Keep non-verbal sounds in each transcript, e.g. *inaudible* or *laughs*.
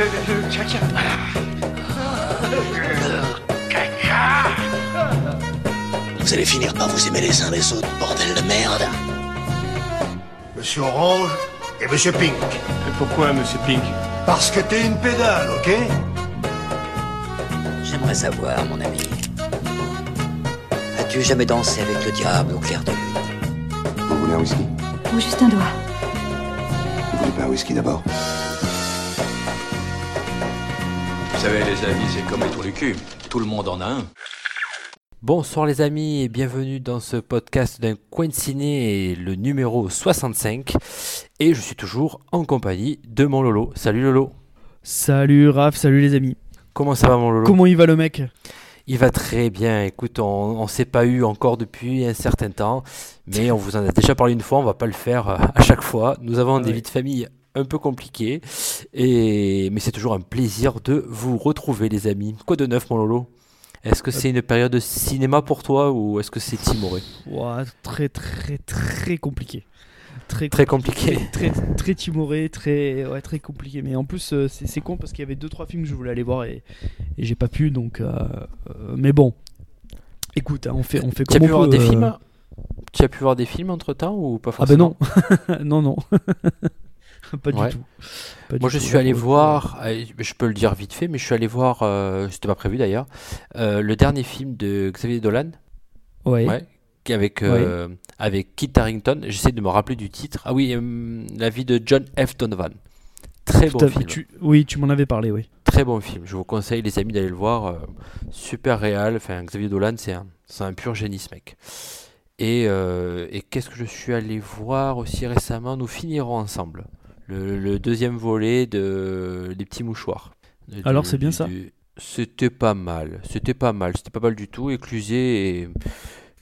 le, le caca. Vous allez finir par vous aimer les uns les autres, bordel de merde. Monsieur Orange et Monsieur Pink. Et pourquoi, monsieur Pink Parce que t'es une pédale, ok? J'aimerais savoir, mon ami. As-tu jamais dansé avec le diable au clair de lune? Vous voulez un whisky? Ou juste un doigt. Vous voulez pas un whisky d'abord? Savez, les amis, c'est comme les trous du cul. Tout le monde en a un. Bonsoir les amis et bienvenue dans ce podcast d'un coin de ciné, le numéro 65. Et je suis toujours en compagnie de mon Lolo. Salut Lolo. Salut Raph, salut les amis. Comment ça va mon Lolo? Comment il va le mec? Il va très bien. Écoute, on, on s'est pas eu encore depuis un certain temps, mais on vous en a déjà parlé une fois. On va pas le faire euh, à chaque fois. Nous avons des Ouais. vies de famille un peu compliquées, et mais c'est toujours un plaisir de vous retrouver les amis. Quoi de neuf mon Lolo? Est-ce que c'est une période de cinéma pour toi ou est-ce que c'est timoré? Très très très compliqué. Très, Très compliqué. Très, très, très timoré, très, ouais, très compliqué. Mais en plus, euh, c'est con parce qu'il y avait 2-3 films que je voulais aller voir et, et j'ai pas pu. Donc, euh, euh, mais bon. Écoute, hein, on fait, on fait Tu as comme pu on voir peut, des euh. films? Tu as pu voir des films entre temps ou pas Ah ben forcément? *laughs* non. non, non. *laughs* *laughs* pas Ouais. du tout. Pas du Moi je tout. suis allé voir, euh, je peux le dire vite fait, mais je suis allé voir, euh, c'était pas prévu d'ailleurs, euh, le dernier film de Xavier Dolan, Ouais. ouais, avec, euh, avec Kit Harington, j'essaie de me rappeler du titre, ah oui, La vie de John F. Donovan. Très Tout bon film, Tu- Oui, tu m'en avais parlé, oui. très bon film, je vous conseille les amis d'aller le voir, super réel, enfin Xavier Dolan c'est un, c'est un pur génie ce mec. Et, euh, et qu'est-ce que je suis allé voir aussi récemment? Nous finirons ensemble. Le, le deuxième volet de Les petits mouchoirs. De- Alors, c'est bien du- ça C'était pas mal. C'était pas mal. C'était pas mal du tout. Et,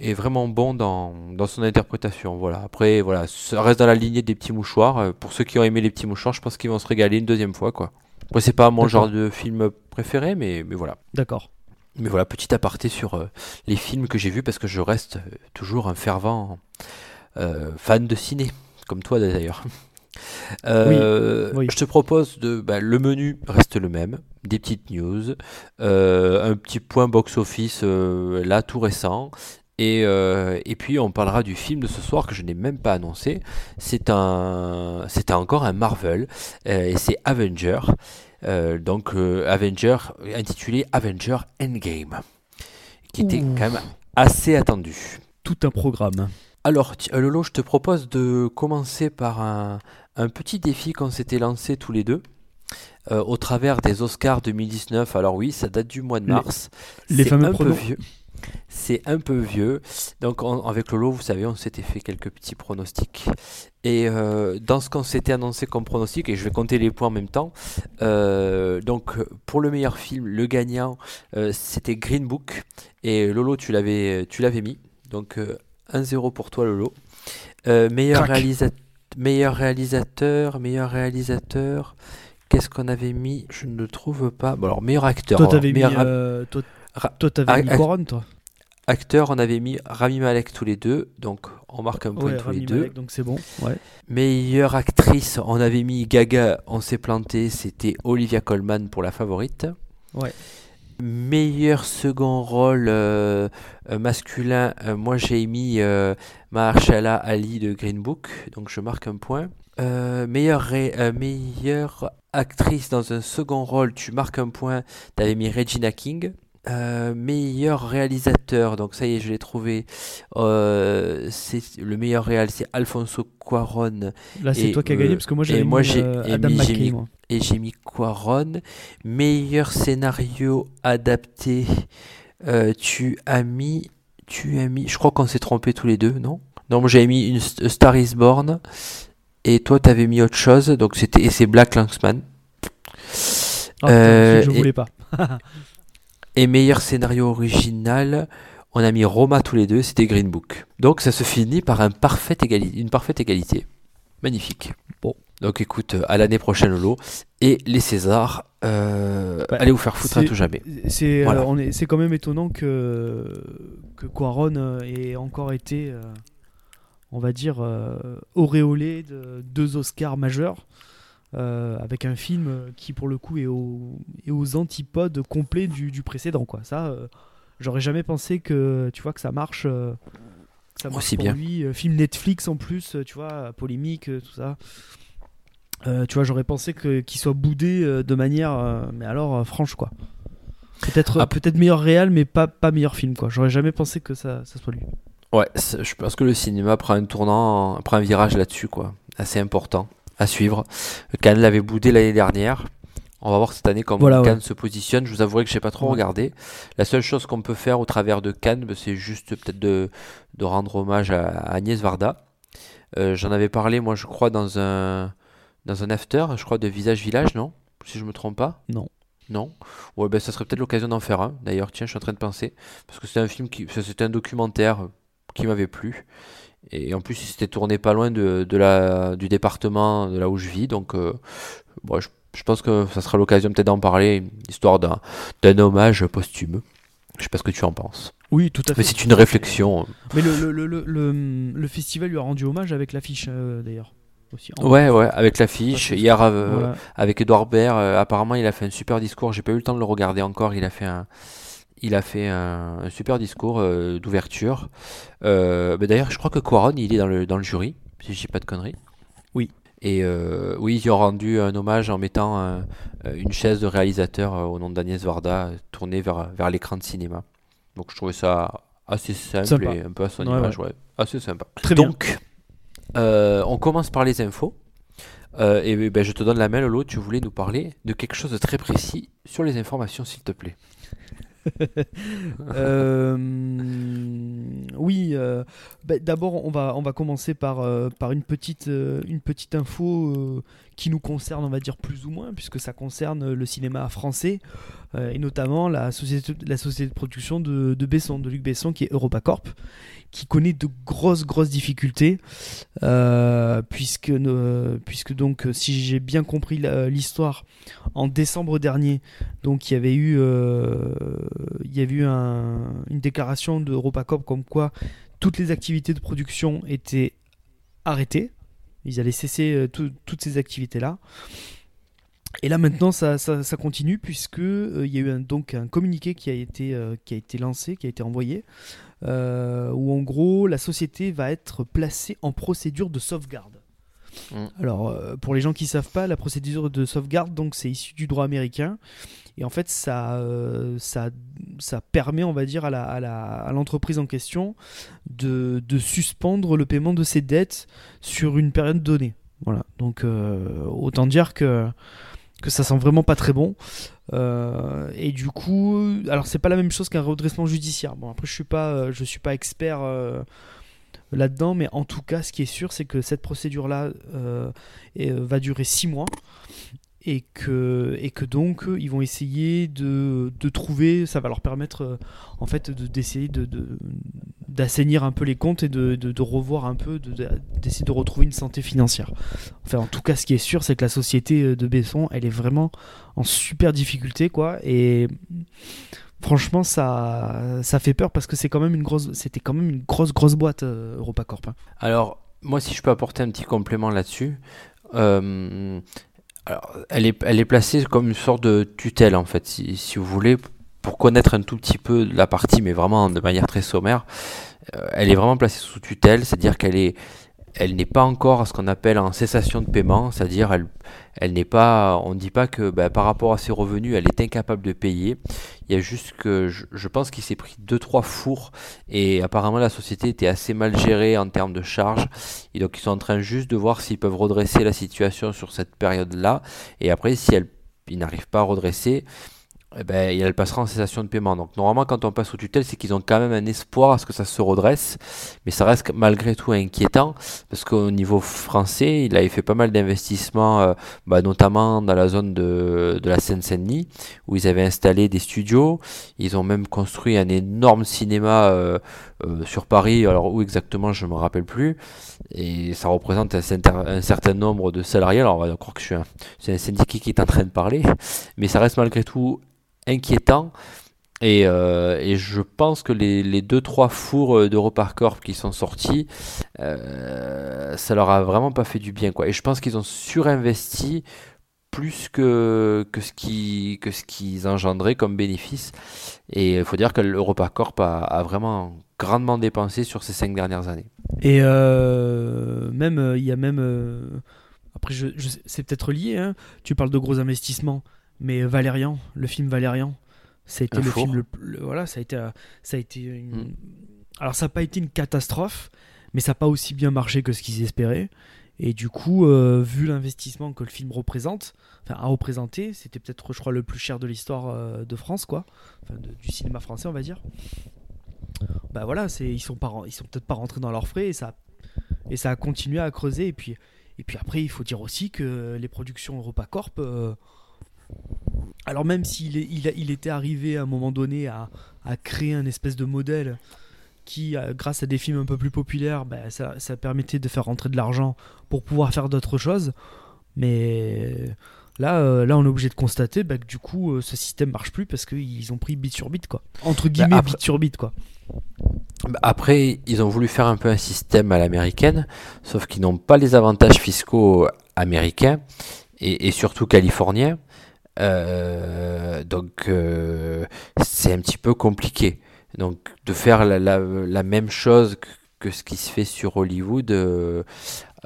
et vraiment bon dans, dans son interprétation. Voilà. Après, voilà, ça reste dans la lignée des petits mouchoirs. Euh, Pour ceux qui ont aimé les petits mouchoirs, je pense qu'ils vont se régaler une deuxième fois. Quoi. Après, c'est pas mon genre de film préféré, mais, mais voilà. D'accord. Mais voilà, petit aparté sur euh, les films que j'ai vus parce que je reste euh, toujours un fervent euh, fan de ciné, comme toi d'ailleurs. Euh, oui. Je te propose de. bah, le menu reste le même, des petites news, euh, un petit point box-office euh, là tout récent. Et, et puis on parlera du film de ce soir que je n'ai même pas annoncé. C'est un, c'est encore un Marvel et c'est Avenger. Donc Avenger intitulé Avenger Endgame, qui était Ouh. quand même assez attendu. Tout un programme. Alors euh, Lolo, je te propose de commencer par un, un petit défi qu'on s'était lancé tous les deux. euh, au travers des Oscars 2019, alors oui, ça date du mois de Les- mars. les C'est fameux un peu pronos. vieux. C'est un peu vieux. Donc on- avec Lolo, vous savez, on s'était fait quelques petits pronostics. Et euh, dans ce qu'on s'était annoncé comme pronostic, et je vais compter les points en même temps, euh, donc pour le meilleur film, le gagnant, euh, c'était Green Book. Et Lolo, tu l'avais, tu l'avais mis. Donc euh, 1-0 pour toi, Lolo. Euh, meilleur, Crac. réalisa- meilleur réalisateur, meilleur réalisateur. Qu'est-ce qu'on avait mis? Je ne le trouve pas. Bon, alors, meilleur acteur. Toi, alors, t'avais mis, euh, toi, toi, t'avais ah, mis toi. acteur, on avait mis Rami Malek tous les deux. Donc, on marque un point Ouais, tous Rami les deux. Malek, donc c'est bon. Ouais. Meilleure actrice, on avait mis Gaga, on s'est planté, c'était Olivia Colman pour la favorite. Ouais. Meilleur second rôle euh, euh, masculin, euh, moi j'ai mis euh, Mahershala Ali de Green Book, donc je marque un point. Euh, meilleure, ré- euh, meilleure actrice dans un second rôle, tu marques un point, t'avais mis Regina King. Euh, meilleur réalisateur, donc ça y est, je l'ai trouvé. Euh, c'est le meilleur réal, c'est Alfonso Cuarón Là, c'est toi qui as gagné parce que moi j'avais moi, mis j'ai- euh, et j'ai mis- moi. et j'ai mis Quaron. Meilleur scénario adapté, euh, tu as mis, tu as mis, je crois qu'on s'est trompé tous les deux, non? Non, moi j'avais mis une Star Is Born et toi t'avais mis autre chose, donc c'était et c'est Black Landsman. Ah, putain, Euh, je et- voulais pas. *laughs* Et meilleur scénario original, on a mis Roma tous les deux, c'était Green Book. Donc ça se finit par un parfait égali- une parfaite égalité. Magnifique. Bon. Donc écoute, euh, à l'année prochaine Lolo. Et les Césars, euh, Bah, allez vous faire foutre à tout jamais. C'est euh, Voilà. on est- c'est quand même étonnant que, que Quaron ait encore été, euh, on va dire, auréolé de deux Oscars majeurs. Euh, avec un film qui pour le coup est, au- est aux antipodes complets du, du précédent. Quoi. Ça, euh, j'aurais jamais pensé que tu vois que ça marche. euh, ça marche Aussi pour bien. lui. Film Netflix en plus, tu vois, polémique, tout ça. Tu vois, j'aurais pensé que qu'il soit boudé de manière, mais alors franche quoi. Peut-être Ah. peut-être meilleur réal, mais pas pas meilleur film quoi. J'aurais jamais pensé que ça, ça soit lui. Ouais, je pense que le cinéma prend un tournant, prend un virage là-dessus, quoi. Assez important à suivre. Cannes l'avait boudé l'année dernière. On va voir cette année comment Voilà, ouais. Cannes se positionne. Je vous avouerai que j'ai pas trop Ouais. regardé. La seule chose qu'on peut faire au travers de Cannes, bah, c'est juste peut-être de, de rendre hommage à, Agnès Varda. Euh, J'en avais parlé, moi, je crois, dans un, dans un after, je crois, de Visage Village, non? Si je me trompe pas Non. Non? Ouais, ben ça serait peut-être l'occasion d'en faire un. D'ailleurs, tiens, je suis en train de penser. Parce que c'est un film qui. C'était un documentaire qui m'avait plu. Et en plus, il s'était tourné pas loin de, de la, du département de là où je vis. Donc, euh, bon, je, je pense que ça sera l'occasion peut-être d'en parler, histoire d'un hommage posthume. Je sais pas ce que tu en penses. Oui, tout à fait. Mais c'est une réflexion. Mais le, le, le, le, festival lui a rendu hommage avec l'affiche euh, d'ailleurs. Aussi. En- Ouais, ouais, avec l'affiche. Hier, euh, Voilà. avec Edouard Baird, apparemment, il a fait un super discours. J'ai pas eu le temps de le regarder encore. Il a fait un, il a fait un, un super discours euh, d'ouverture. Euh, bah d'ailleurs, je crois que Quaron, il est dans le, dans le jury, si je dis pas de conneries. Oui. Et euh, oui, ils ont rendu un hommage en mettant une chaise de réalisateur au nom d'Agnès Varda tournée vers, vers l'écran de cinéma. Donc je trouvais ça assez simple Sympa. et un peu à son Ouais, image, ouais. Assez sympa. Très bien. Donc, on commence par les infos. Et ben, je te donne la main, Lolo. Tu voulais nous parler de quelque chose de très précis sur les informations, s'il te plaît. *laughs* Euh, oui, euh, bah, d'abord on va, on va commencer par, euh, par une, petite, une petite info qui nous concerne, on va dire plus ou moins, puisque ça concerne le cinéma français, et notamment la société, la société de production de, de Besson, de Luc Besson, qui est EuropaCorp, qui connaît de grosses, grosses difficultés, puisque, puisque donc, si j'ai bien compris l'histoire, en décembre dernier, donc il y avait eu, il y avait eu un- une déclaration de EuropaCorp comme quoi toutes les activités de production étaient arrêtées. Ils allaient cesser euh, tout- toutes ces activités-là. Et là maintenant ça, ça- ça continue puisque euh, il y a eu un, donc un communiqué qui a été, euh, qui a été lancé, qui a été envoyé, euh, où en gros la société va être placée en procédure de sauvegarde. Mm. Alors pour les gens qui savent pas, la procédure de sauvegarde donc c'est issu du droit américain et en fait ça, euh, ça, ça permet on va dire à la- à la- à l'entreprise en question de, de suspendre le paiement de ses dettes sur une période donnée. Voilà donc euh, autant dire que que ça sent vraiment pas très bon. Euh, et du coup, alors c'est pas la même chose qu'un redressement judiciaire. Bon après je suis pas, je suis pas expert là-dedans, mais en tout cas ce qui est sûr c'est que cette procédure-là va durer six mois et que, et que donc euh, ils vont essayer de, de trouver, ça va leur permettre euh, en fait de- d'essayer de, d'assainir un peu les comptes et de, de- revoir un peu, de- de- d'essayer de retrouver une santé financière. Enfin en tout cas ce qui est sûr c'est que la société euh, de Besson elle est vraiment en super difficulté quoi et franchement ça, ça fait peur parce que c'est quand même une grosse, c'était quand même une grosse grosse boîte EuropaCorp. hein. Alors, moi, si je peux apporter un petit complément là-dessus, elle, est, elle est placée comme une sorte de tutelle, en fait, si, si vous voulez, pour connaître un tout petit peu la partie, mais vraiment de manière très sommaire. euh, elle est vraiment placée sous tutelle, c'est-à-dire qu'elle est, elle n'est pas encore à ce qu'on appelle en cessation de paiement, c'est-à-dire elle, n'est pas, on ne dit pas que bah, par rapport à ses revenus, elle est incapable de payer. Il y a juste que je, je pense qu'il s'est pris deux trois fours et apparemment la société était assez mal gérée en termes de charges et donc ils sont en train juste de voir s'ils peuvent redresser la situation sur cette période-là et après si elle, ils n'arrivent pas à redresser, eh ben, elle passera en cessation de paiement. Donc normalement quand on passe au tutelle, c'est qu'ils ont quand même un espoir à ce que ça se redresse, mais ça reste malgré tout inquiétant parce qu'au niveau français, il avait fait pas mal d'investissements, euh, bah, notamment dans la zone de, de la Seine-Saint-Denis où ils avaient installé des studios. Ils ont même construit un énorme cinéma euh, euh, sur Paris, alors où exactement je me rappelle plus. Et ça représente un, certain- nombre de salariés. Alors on va croire que je suis c'est un syndicat qui est en train de parler, mais ça reste malgré tout inquiétant. Et, euh, et je pense que les, les deux trois fours euh, d'EuropaCorp qui sont sortis, euh, ça leur a vraiment pas fait du bien, quoi. Et je pense qu'ils ont surinvesti plus que, que ce qui que ce qu'ils engendraient comme bénéfice. Et il faut dire que l'EuropaCorp a, a vraiment grandement dépensé sur ces cinq dernières années. Et même, il y a même. après, je, c'est peut-être lié, hein, tu parles de gros investissements, mais Valérian, le film Valérian, ça a été Un le four. film. Le, le- voilà, ça a été, euh, ça a été une. Mm. Alors, ça n'a pas été une catastrophe, mais ça n'a pas aussi bien marché que ce qu'ils espéraient. Et du coup, euh, vu l'investissement que le film représente, enfin, a représenté, c'était peut-être, je crois, le plus cher de l'histoire euh, de France, quoi. Enfin, de- du cinéma français, on va dire. Bah voilà, c'est ils sont pas ils sont peut-être pas rentrés dans leurs frais et ça et ça a continué à creuser et puis et puis après il faut dire aussi que les productions EuropaCorp euh, alors même s'il il, était arrivé à un moment donné à, à créer un espèce de modèle qui euh, grâce à des films un peu plus populaires bah, ça, ça permettait de faire rentrer de l'argent pour pouvoir faire d'autres choses. Mais là euh, là on est obligé de constater bah, que du coup euh, ce système marche plus parce qu'ils ont pris bit sur bit quoi. Entre guillemets après- bit sur bit quoi. Bah, Après, ils ont voulu faire un peu un système à l'américaine, sauf qu'ils n'ont pas les avantages fiscaux américains et, et surtout californiens. Euh, donc, euh, c'est un petit peu compliqué. Donc, de faire la, la- même chose que, que ce qui se fait sur Hollywood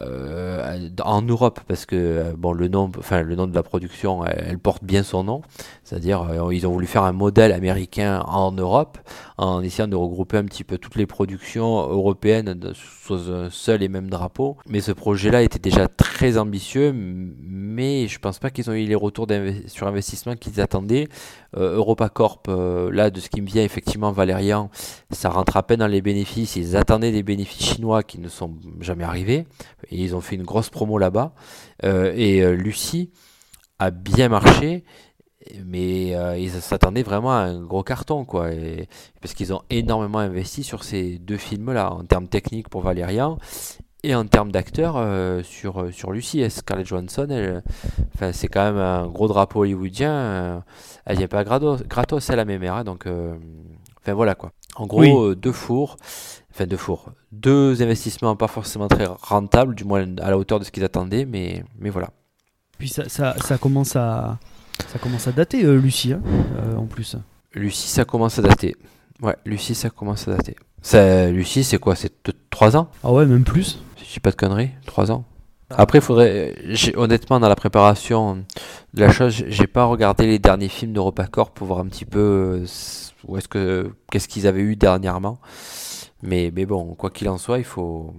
euh, euh, en Europe, parce que euh, bon, le nom, enfin, le nom de la production, elle, elle porte bien son nom. C'est-à-dire, euh, ils ont voulu faire un modèle américain en Europe en essayant de regrouper un petit peu toutes les productions européennes sous un seul et même drapeau. Mais ce projet-là était déjà très ambitieux, mais je pense pas qu'ils ont eu les retours sur investissement qu'ils attendaient. Euh, EuropaCorp, euh, là, de ce qui me vient, effectivement, Valérian, ça rentre à peine dans les bénéfices. Ils attendaient des bénéfices chinois qui ne sont jamais arrivés. Et ils ont fait une grosse promo là-bas. Euh, et euh, Lucie a bien marché. Mais euh, ils s'attendaient vraiment à un gros carton, quoi. Et- parce qu'ils ont énormément investi sur ces deux films-là, en termes techniques pour Valérian et en termes d'acteurs euh, sur, sur Lucie. Et Scarlett Johansson, elle, enfin, c'est quand même un gros drapeau hollywoodien. elle vient pas gratos, gratos elle, la même hein, donc euh, enfin voilà quoi. En gros, Oui. deux fours, enfin deux fours, deux investissements pas forcément très rentables, du moins à la hauteur de ce qu'ils attendaient, mais, mais voilà. Puis ça, ça, ça commence à ça commence à dater euh, Lucie hein, euh, en plus. Lucie, ça commence à dater. Ouais, Lucie, ça commence à dater. Ça, Lucie, c'est quoi? C'est 3 ans? Ah ouais, même plus. Si je dis pas de conneries 3 ans Après, il faudrait. Honnêtement, dans la préparation de la chose, j'ai pas regardé les derniers films d'EuropaCorp pour voir un petit peu euh, où est-ce que qu'est-ce qu'ils avaient eu dernièrement. Mais, mais bon, quoi qu'il en soit, il faut.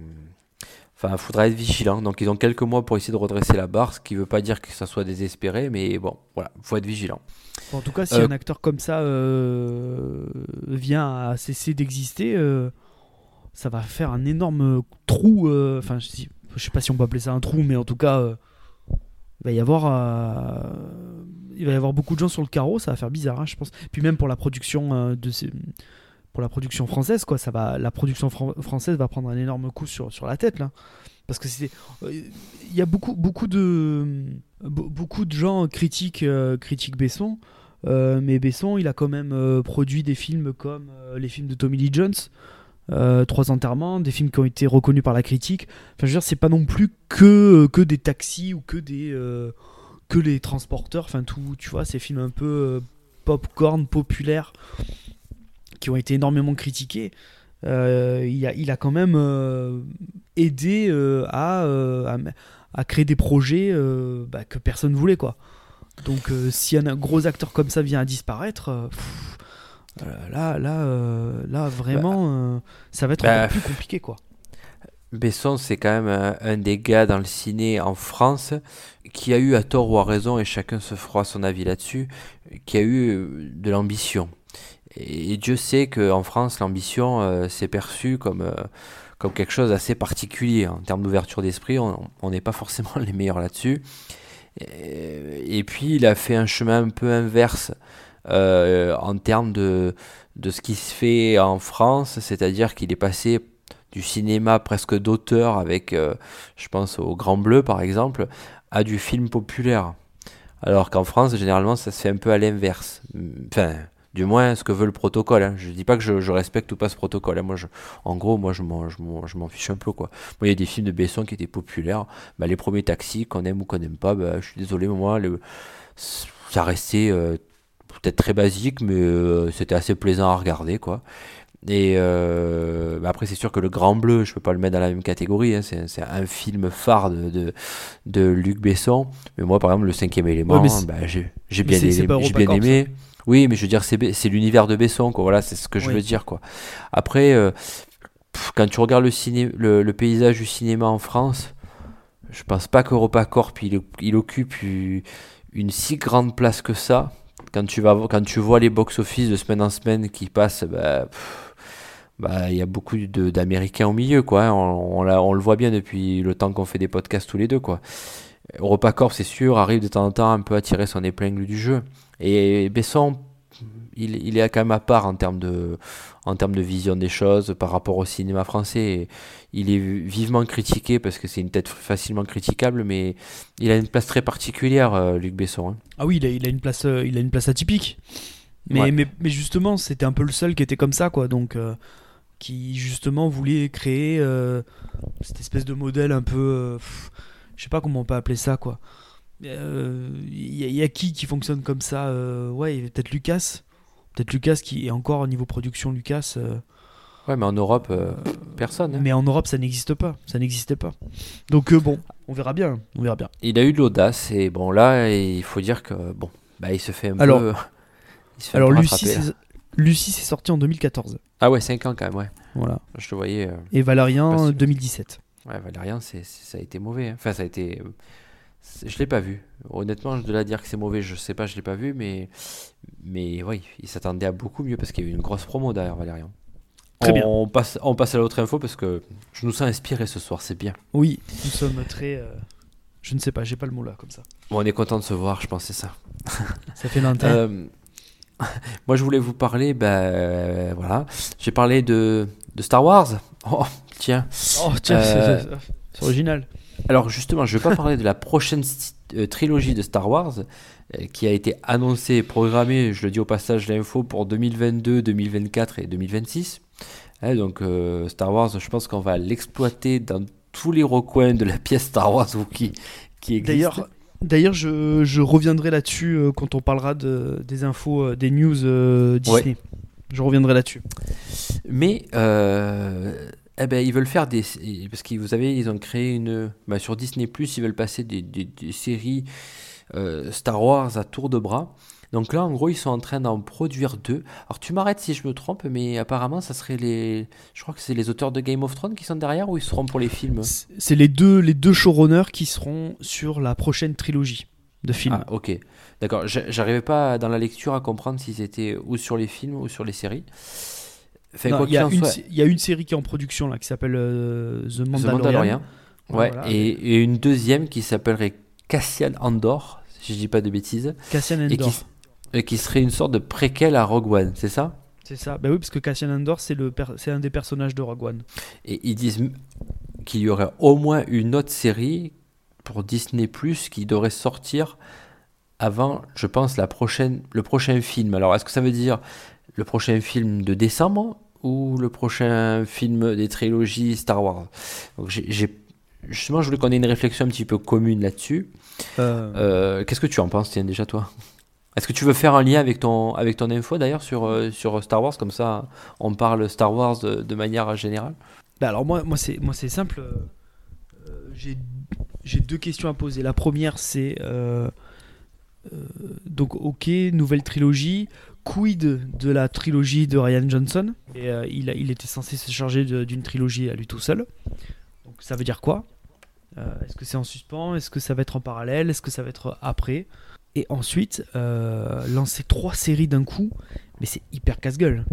Enfin, faudra être vigilant. Donc, ils ont quelques mois pour essayer de redresser la barre, ce qui veut pas dire que ça soit désespéré, mais bon, voilà, faut être vigilant. En tout cas, si Euh, un acteur comme ça euh, vient à cesser d'exister, euh, ça va faire un énorme trou. Enfin, je, sais- je sais pas si on peut appeler ça un trou, mais en tout cas, il va y avoir, il va y avoir beaucoup de gens sur le carreau. Ça va faire bizarre, hein, je pense. Puis même pour la production de ces- pour la production française, quoi, ça va, la production fran- française va prendre un énorme coup sur, sur la tête là, parce que c'est, euh, il y a beaucoup beaucoup de be- beaucoup de gens critiquent euh, critiquent Besson. Euh, mais Besson, il a quand même produit des films comme les films de Tommy Lee Jones, Trois enterrements, des films qui ont été reconnus par la critique. Enfin, je veux dire, c'est pas non plus que, que des taxis ou que des que les transporteurs. Enfin, tout, tu vois, ces films un peu popcorn populaires qui ont été énormément critiqués. Euh, il, a, il a quand même euh, aidé euh, à, à, à créer des projets bah, que personne voulait, quoi. Donc si un gros acteur comme ça vient à disparaître, pff, là, là, là vraiment, euh, ça va être bah, plus compliqué quoi. Besson, c'est quand même un, des gars dans le ciné en France qui a eu à tort ou à raison, et chacun se fera son avis là-dessus, qui a eu de l'ambition. Et, Dieu sait qu'en France, l'ambition, euh, c'est perçu comme, euh, comme quelque chose d'assez particulier. En termes d'ouverture d'esprit, on n'est pas forcément *laughs* les meilleurs là-dessus. Et, puis, il a fait un chemin un peu inverse euh, en termes de, de ce qui se fait en France, c'est-à-dire qu'il est passé du cinéma presque d'auteur avec, je pense au Grand Bleu par exemple, à du film populaire. Alors qu'en France, généralement, ça se fait un peu à l'inverse. Enfin, Du moins, ce que veut le protocole. Hein. Je dis pas que je, je respecte ou pas ce protocole. hein. Moi, je, en gros, moi, je m'en, fiche un peu, quoi. Moi, il y a des films de Besson qui étaient populaires. Bah, les premiers taxis, qu'on aime ou qu'on n'aime pas, bah, je suis désolé, moi, le, ça restait euh, peut-être très basique, mais euh, c'était assez plaisant à regarder, quoi. Et euh, bah, après, c'est sûr que le Grand Bleu, je peux pas le mettre dans la même catégorie. hein. C'est, un film phare de, de, de Luc Besson. Mais moi, par exemple, le Cinquième élément, Ouais, bah, j'ai, bien, aimé. Oui, mais je veux dire, c'est, l'univers de Besson, quoi. Voilà, c'est ce que je Oui. veux dire, quoi. Après, euh, pff, quand tu regardes le, ciné, le, le paysage du cinéma en France, je pense pas qu'EuropaCorp il, il occupe une si grande place que ça. Quand tu, vas, quand tu vois les box-office de semaine en semaine qui passent, bah, pff, bah, il y a beaucoup d'Américains au milieu, quoi. hein. On, on l'a- on le voit bien depuis le temps qu'on fait des podcasts tous les deux, quoi. EuropaCorp, c'est sûr, arrive de temps en temps un peu à tirer son épingle du jeu. Et Besson, il, il est quand même à part en termes de, en termes de vision des choses par rapport au cinéma français. Il est vivement critiqué parce que c'est une tête facilement critiquable, mais il a une place très particulière, euh, Luc Besson. hein. Ah oui, il a, il a une place, euh, il a une place atypique. Mais, Ouais. mais, mais justement, c'était un peu le seul qui était comme ça, quoi. Donc, euh, qui justement voulait créer euh, cette espèce de modèle un peu, euh, je sais pas comment on peut appeler ça, quoi. Euh, Il y, a- il y a qui qui fonctionne comme ça euh, Ouais, peut-être Lucas. Peut-être Lucas qui est encore au niveau production Lucas. euh, Ouais, mais en Europe, euh, personne. hein. mais en Europe, ça n'existe pas. Ça n'existait pas. Donc euh, bon, on verra bien. On verra bien. Il a eu de l'audace et bon là, il faut dire que bon, bah il se fait un Alors- peu. *laughs* il se fait Alors peu Lucie, c'est- Lucie, c'est sorti en 2014. Ah ouais, 5 ans quand même, ouais. Voilà. Je te voyais. euh, Et Valérien, Pas sûr. 2017. Ouais, c'est, c'est- ça a été mauvais. hein. Enfin, ça a été. Je l'ai pas vu. Honnêtement, je dois dire que c'est mauvais. Je sais pas, je l'ai pas vu, mais mais oui, il s'attendait à beaucoup mieux parce qu'il y a eu une grosse promo derrière Valérian. Très on, bien. On passe, on passe à l'autre info parce que je nous sens inspiré ce soir. C'est bien. Oui, nous sommes très. euh, Je ne sais pas, j'ai pas le mot là comme ça. Bon, on est content de se voir. Je pense c'est ça. *laughs* Ça fait longtemps. Euh, *laughs* moi, je voulais vous parler. Ben euh, voilà, j'ai parlé de de Star Wars. Oh, tiens. oh tiens, euh, c'est original. Alors justement, je vais pas *laughs* parler de la prochaine euh, trilogie de Star Wars euh, qui a été annoncée et programmée, je le dis au passage l'info, pour 2022, 2024 et 2026. Hein, donc euh, Star Wars, je pense qu'on va l'exploiter dans tous les recoins de la pièce Star Wars qui, qui existe. D'ailleurs, d'ailleurs, je, je reviendrai là-dessus euh, quand on parlera de, des infos, euh, des news euh, Disney. Je reviendrai là-dessus. Mais eh ben, ils veulent faire des. Parce que vous savez, ils ont créé une. bah, sur Disney, ils veulent passer des, des- des séries euh, Star Wars à tour de bras. Donc là, en gros, ils sont en train d'en produire deux. Alors tu m'arrêtes si je me trompe, mais apparemment, ça serait les. Je crois que c'est les auteurs de Game of Thrones qui sont derrière ou ils seront pour les films? C'est les deux, les deux showrunners qui seront sur la prochaine trilogie de films. Ah, ok. D'accord. J'a- J'arrivais pas dans la lecture à comprendre s'ils étaient ou sur les films ou sur les séries. Il y, a une y a série qui est en production là qui s'appelle euh, The The Mandalorian. Ouais, Voilà. et, et une deuxième qui s'appellerait Cassian Andor, si je dis pas de bêtises, Cassian et Andor. qui, et qui serait une sorte de préquel à Rogue One, c'est ça? C'est ça. Bah oui, parce que Cassian Andor, c'est un des personnages de Rogue One. Et ils disent qu'il y aurait au moins une autre série pour Disney Plus qui devrait sortir avant, je pense, la prochaine, le prochain film. Alors, est-ce que ça veut dire le prochain film de décembre? Ou le prochain film des trilogies Star Wars Donc, j'ai- j'ai- justement, je voulais qu'on ait une réflexion un petit peu commune là-dessus. Euh, Euh, Qu'est-ce que tu en penses, tiens, déjà toi? Est-ce que tu veux faire un lien avec ton, avec ton info d'ailleurs sur, euh, sur Star Wars? Comme ça, on parle Star Wars de, de manière générale. Bah alors moi, moi c'est simple. euh, j'ai j'ai deux questions à poser. La première c'est donc ok nouvelle trilogie. Quid de la trilogie de Ryan Johnson euh, il, était censé se charger d'une trilogie à lui tout seul. Donc ça veut dire quoi? Euh, Est-ce que c'est en suspens? Est-ce que ça va être en parallèle? Est-ce que ça va être après? Et ensuite euh, lancer trois séries d'un coup, mais c'est hyper casse-gueule.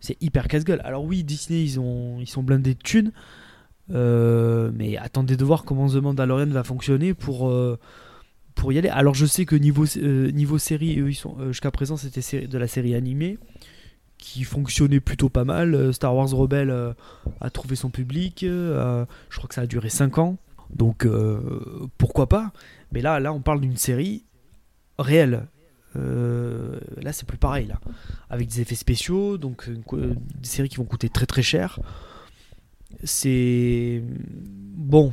C'est hyper casse-gueule. Alors oui, Disney, ils, ils sont blindés de thunes. Mais attendez de voir comment The Mandalorian va fonctionner pour, pour y aller. Alors je sais que niveau, euh, série, euh, jusqu'à présent, c'était de la série animée qui fonctionnait plutôt pas mal. Euh, Star Wars Rebelle a trouvé son public. je crois que ça a duré 5 ans. Donc pourquoi pas? Mais là, on parle d'une série réelle. Là, c'est plus pareil. Avec des effets spéciaux, donc des séries qui vont coûter très très cher. C'est. Bon.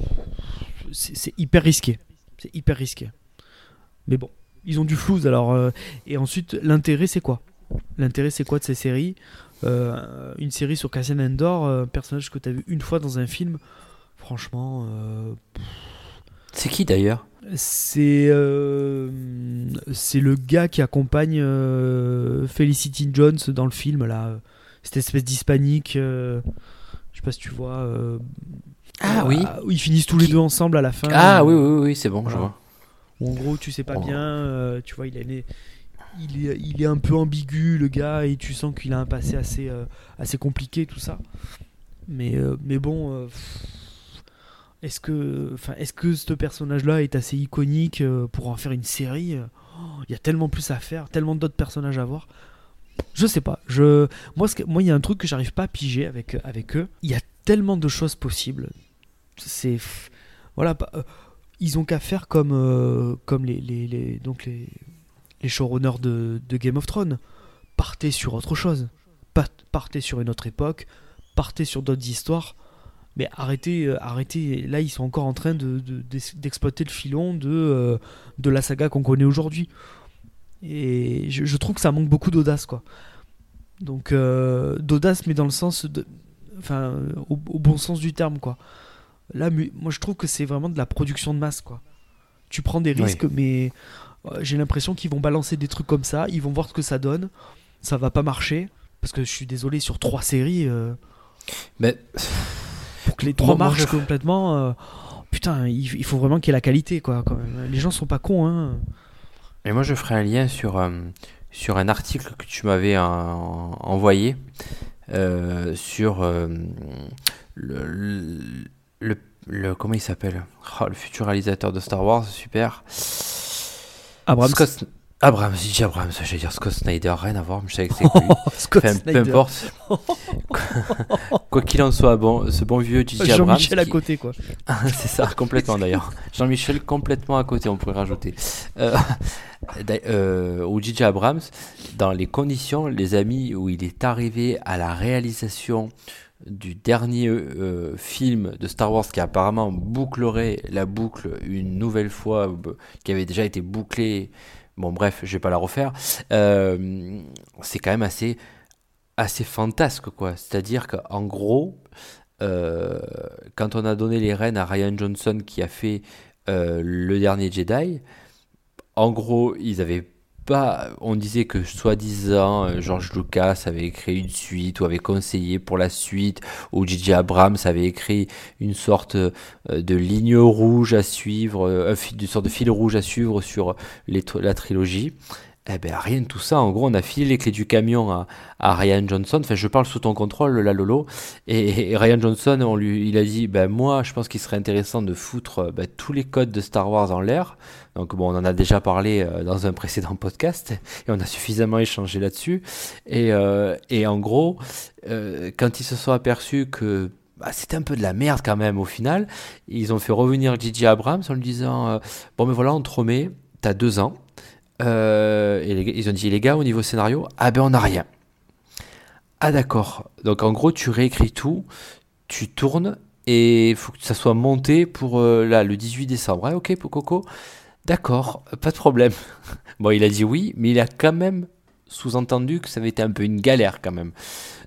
C'est hyper risqué. C'est hyper risqué. Mais bon, ils ont du flou, alors. euh, et ensuite, l'intérêt, c'est quoi? L'intérêt, c'est quoi de ces séries? Euh, Une série sur Cassian Endor, euh, un personnage que tu as vu une fois dans un film, franchement. euh, C'est qui d'ailleurs? C'est euh, c'est le gars qui accompagne euh, Felicity Jones dans le film là, cette espèce d'hispanique. euh, je sais pas si tu vois. euh, Ah euh, oui. ils finissent tous les deux ensemble à la fin. Ah euh, oui, oui, oui, c'est bon, je voilà. vois. Où en gros, tu sais pas Oh. bien. euh, tu vois, il est Il est, il est un peu ambigu le gars et tu sens qu'il a un passé assez, euh, assez compliqué tout ça. Mais, euh, mais bon, est-ce que, est-ce que ce personnage-là est assez iconique pour en faire une série oh, Il y a tellement plus à faire, tellement d'autres personnages à voir. Je sais pas. Je, moi, il y a un truc que j'arrive pas à piger avec, avec eux. Il y a tellement de choses possibles. C'est, voilà, ils ont qu'à faire comme, euh, comme les, les, donc les, les showrunners de, de Game of Thrones. Partez sur autre chose. Pa- Partez sur une autre époque. Partez sur d'autres histoires. Mais arrêtez, euh, arrêtez. Là, ils sont encore en train de- de- d'exploiter le filon de, euh, de la saga qu'on connaît aujourd'hui. Et je, trouve que ça manque beaucoup d'audace, quoi. Donc, d'audace, mais dans le sens de. Enfin, au, au bon sens du terme, quoi. Là, moi, je trouve que c'est vraiment de la production de masse, quoi. Tu prends des Oui. risques, mais euh, j'ai l'impression qu'ils vont balancer des trucs comme ça. Ils vont voir ce que ça donne. Ça va pas marcher. Parce que je suis désolé, sur trois séries, euh, Mais pour que les trois marchent je- complètement, euh, putain, il, il faut vraiment qu'il y ait la qualité, quoi. Quand même. Les gens sont pas cons, hein. Et moi, je ferai un lien sur, sur un article que tu m'avais en- envoyé sur le, le, le- le- Comment il s'appelle? Oh, Le futur réalisateur de Star Wars, super. Abrams. Scott, Abrams, j'ai dit Abrams, j'allais dire Scott Snyder, rien à voir, mais je savais que c'était *laughs* lui. Scott Enfin, peu Snyder. importe. *laughs* Quoi qu'il en soit, bon, ce bon vieux J.J. Abrams. Jean-Michel à côté, quoi. *laughs* c'est ça, complètement d'ailleurs. Jean-Michel complètement à côté, on pourrait rajouter. Euh, euh, ou J.J. Abrams, dans les conditions, les amis, où il est arrivé à la réalisation du dernier euh, film de Star Wars qui apparemment bouclerait la boucle une nouvelle fois, qui avait déjà été bouclée. Bon, bref, je vais pas la refaire. Euh, c'est quand même assez, assez fantasque, quoi. C'est-à-dire qu'en gros, euh, quand on a donné les rênes à Ryan Johnson qui a fait le dernier Jedi, en gros, ils avaient On disait que soi-disant euh, George Lucas avait écrit une suite ou avait conseillé pour la suite, ou J.J. Abrams avait écrit une sorte euh, de ligne rouge à suivre, euh, une sorte de fil rouge à suivre sur la trilogie. Eh ben rien de tout ça. En gros, on a filé les clés du camion à, Ryan Johnson. Enfin, je parle sous ton contrôle, là, Lolo. Et, Ryan Johnson, on lui, il a dit, ben moi, je pense qu'il serait intéressant de foutre ben, tous les codes de Star Wars en l'air. Donc bon, on en a déjà parlé euh, dans un précédent podcast et on a suffisamment échangé là-dessus. Et, euh, et en gros, euh, quand ils se sont aperçus que bah, c'était un peu de la merde quand même au final, ils ont fait revenir J.J. Abrams en lui disant, bon mais voilà, on te remet, t'as deux ans. Euh, et ils ont dit les gars au niveau scénario, ah ben on n'a rien. Ah d'accord. Donc en gros tu réécris tout, tu tournes et il faut que ça soit monté pour euh, là le 18 décembre. Ok pour Coco. D'accord, pas de problème. *laughs* bon il a dit oui, mais il a quand même sous-entendu que ça avait été un peu une galère quand même.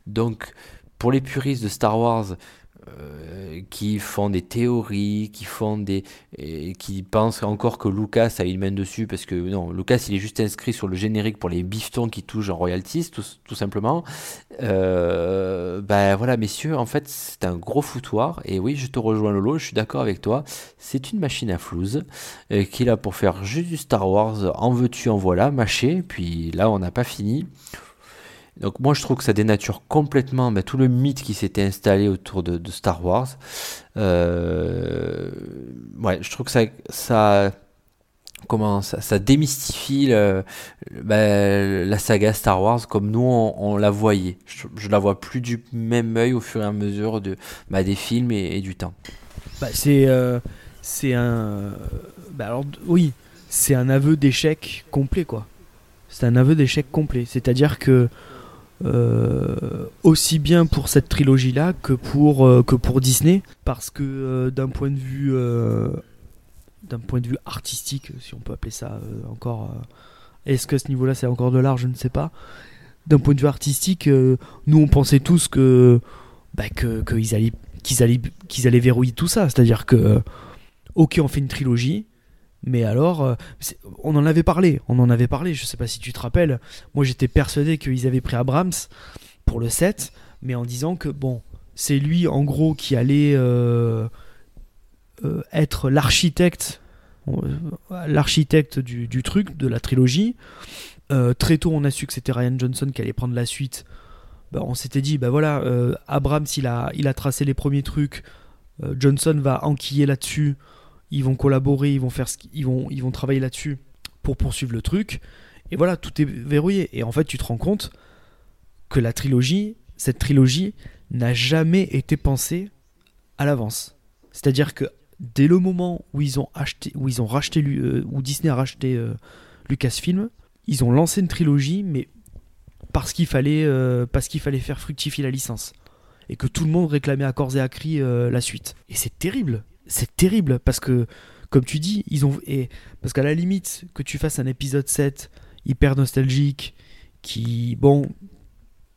Donc pour les puristes de Star Wars euh, qui font des théories, qui font des, et qui pensent encore que Lucas a une main dessus parce que non, Lucas il est juste inscrit sur le générique pour les biftons qui touchent en royalties, tout, simplement. Euh, ben voilà, messieurs, en fait c'est un gros foutoir et oui, je te rejoins Lolo, je suis d'accord avec toi. C'est une machine à flouze euh, qui est là pour faire juste du Star Wars, en veux-tu, en voilà, mâché. Puis là, on n'a pas fini. Donc moi je trouve que ça dénature complètement tout le mythe qui s'était installé autour de, Star Wars. Euh, ouais, je trouve que ça, ça comment ça, ça démystifie bah, la saga Star Wars comme nous on, la voyait. Je, je la vois plus du même œil au fur et à mesure de, bah, des films et, du temps. Bah, c'est euh, c'est un oui c'est un aveu d'échec complet quoi C'est un aveu d'échec complet. C'est-à-dire que euh, aussi bien pour cette trilogie-là que pour euh, que pour Disney, parce que euh, d'un point de vue d'un point de vue artistique, si on peut appeler ça encore, est-ce que ce niveau-là c'est encore de l'art, je ne sais pas. D'un point de vue artistique, nous on pensait tous que bah, que qu'ils allaient qu'ils allaient qu'ils allaient verrouiller tout ça, c'est-à-dire que ok on fait une trilogie. Mais alors, euh, on en avait parlé, on en avait parlé, je sais pas si tu te rappelles. Moi j'étais persuadé qu'ils avaient pris Abrams pour le 7, mais en disant que bon, c'est lui en gros qui allait euh, euh, être l'architecte l'architecte du, truc, de la trilogie. Très tôt on a su que c'était Ryan Johnson qui allait prendre la suite. Bah, on s'était dit, bah voilà, Abrams il a, tracé les premiers trucs, Johnson va enquiller là-dessus, ils vont collaborer, ils vont, faire ce qu'- ils vont, ils vont travailler là-dessus pour poursuivre le truc. Et voilà, tout est verrouillé. Et en fait, tu te rends compte que la trilogie, cette trilogie, n'a jamais été pensée à l'avance. C'est-à-dire que dès le moment où ils ont acheté, où ils ont racheté, euh, Disney a racheté euh, Lucasfilm, ils ont lancé une trilogie, mais parce qu'il fallait, euh, parce qu'il fallait faire fructifier la licence et que tout le monde réclamait à corps et à cri la suite. Et c'est terrible, c'est terrible parce que, comme tu dis, ils ont et parce qu'à la limite que tu fasses un épisode 7 hyper nostalgique, qui bon,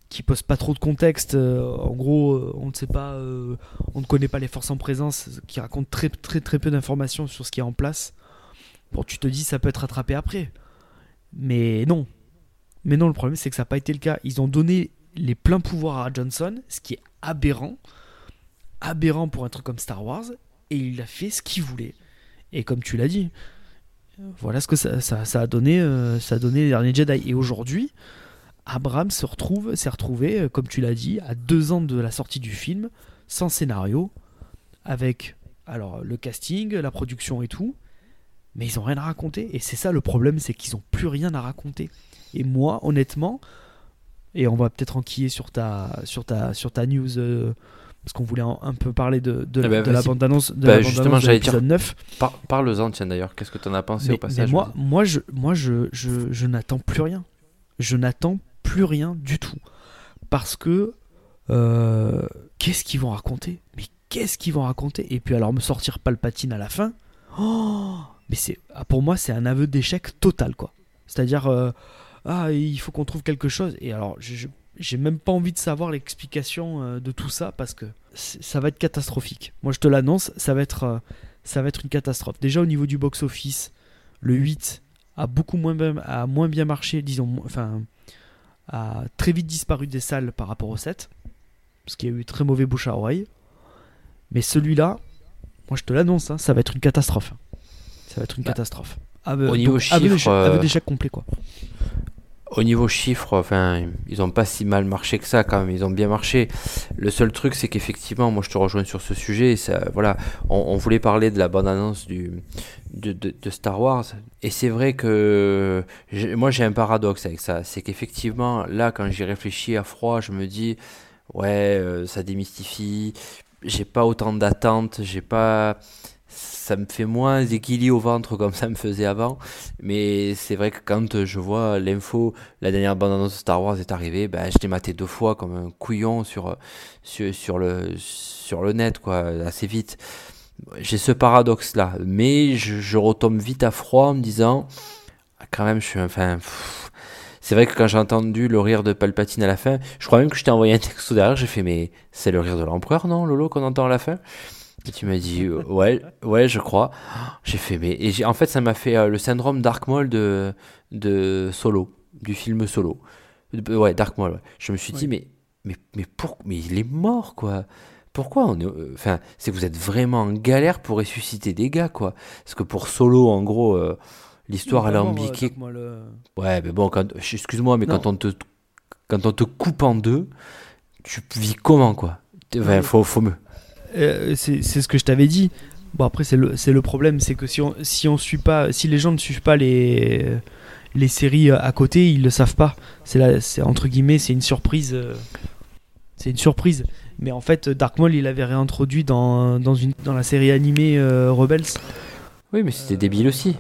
qui pose pas trop de contexte. euh, en gros, euh, on ne sait pas, euh, on ne connaît pas les forces en présence, qui raconte très très très peu d'informations sur ce qui est en place. Bon, tu te dis ça peut être rattrapé après, mais non. Mais non, le problème c'est que ça n'a pas été le cas. Ils ont donné les pleins pouvoirs à Johnson, ce qui est aberrant, aberrant pour un truc comme Star Wars, et il a fait ce qu'il voulait. Et comme tu l'as dit, voilà ce que ça, a donné, euh, ça a donné les derniers Jedi. Et aujourd'hui, Abrams se retrouve, s'est retrouvé, euh, comme tu l'as dit, à deux ans de la sortie du film, sans scénario, avec alors le casting, la production et tout, mais ils ont rien à raconter. Et c'est ça le problème, c'est qu'ils ont plus rien à raconter. Et moi, honnêtement, et on va peut-être enquiller sur ta, sur ta, sur ta news. euh, parce qu'on voulait un, peu parler de, de, bah, de la vas-y. bande-annonce de, Bah, la justement, bande-annonce de j'allais dire- l'épisode 9. Par- Parle-en, tiens d'ailleurs, qu'est-ce que tu en as pensé Mais, au passage mais moi, moi, je, moi je, je, je n'attends plus rien. Je n'attends plus rien du tout. Parce que. euh, qu'est-ce qu'ils vont raconter? Mais qu'est-ce qu'ils vont raconter? Et puis alors me sortir Palpatine à la fin. Oh mais c'est ah, pour moi c'est un aveu d'échec total quoi. C'est-à-dire euh, ah il faut qu'on trouve quelque chose et alors je- je- j'ai même pas envie de savoir l'explication euh, de tout ça parce que ça va être catastrophique. Moi je te l'annonce, ça va être euh, ça va être une catastrophe. Déjà au niveau du box office, le 8 a beaucoup moins bien, a moins bien marché, disons enfin a très vite disparu des salles par rapport au 7 parce qu'il y a eu très mauvais bouche à oreille. Mais celui-là, moi je te l'annonce, hein, ça va être une catastrophe. Ça va être une Bah, catastrophe. Au niveau donc, aveu chiffre, d'échec- euh, aveu d'échec complet quoi. Au niveau chiffres, enfin, ils ont pas si mal marché que ça quand même, ils ont bien marché. Le seul truc, c'est qu'effectivement, moi je te rejoins sur ce sujet, ça, voilà, on, voulait parler de la bonne annonce du, de, de- Star Wars, et c'est vrai que moi j'ai un paradoxe avec ça, c'est qu'effectivement, là, quand j'y réfléchis à froid, je me dis, ouais, euh, ça démystifie, j'ai pas autant d'attentes, j'ai pas. Ça me fait moins équilibre au ventre comme ça me faisait avant, mais c'est vrai que quand je vois l'info la dernière bande-annonce de Star Wars est arrivée, ben, je l'ai maté deux fois comme un couillon sur, sur, le, sur le net, quoi, assez vite. J'ai ce paradoxe-là, mais je, retombe vite à froid en me disant, ah, quand même, je suis, enfin, c'est vrai que quand j'ai entendu le rire de Palpatine à la fin, je crois même que je t'ai envoyé un texto derrière, j'ai fait, mais c'est le rire de l'empereur, non, Lolo, qu'on entend à la fin? Et tu m'as dit, euh, ouais, ouais, je crois. J'ai fait, mais, et en fait, ça m'a fait euh, le syndrome Dark Maul de, de Solo, du film Solo. De- ouais, Dark Maul, ouais. Je me suis dit, mais, mais, mais, pour, mais il est mort, quoi. Pourquoi on est, euh, enfin, c'est que vous êtes vraiment en galère pour ressusciter des gars, quoi. Parce que pour Solo, en gros, euh, l'histoire, elle est alambiquée. Ouais, mais bon, quand, excuse-moi, mais Non. quand on te, quand on te coupe en deux, tu vis comment, quoi? Enfin, faut, faut me. Euh, c'est ce que je t'avais dit. Bon après c'est le le problème, c'est que si on si on suit pas, si les gens ne suivent pas les les séries euh, à côté, ils le savent pas. C'est là, c'est entre guillemets, c'est une surprise. euh, C'est une surprise. Mais en fait, Dark Maul, il avait réintroduit dans, dans, une, dans la série animée euh, Rebels. Oui, mais c'était débile aussi.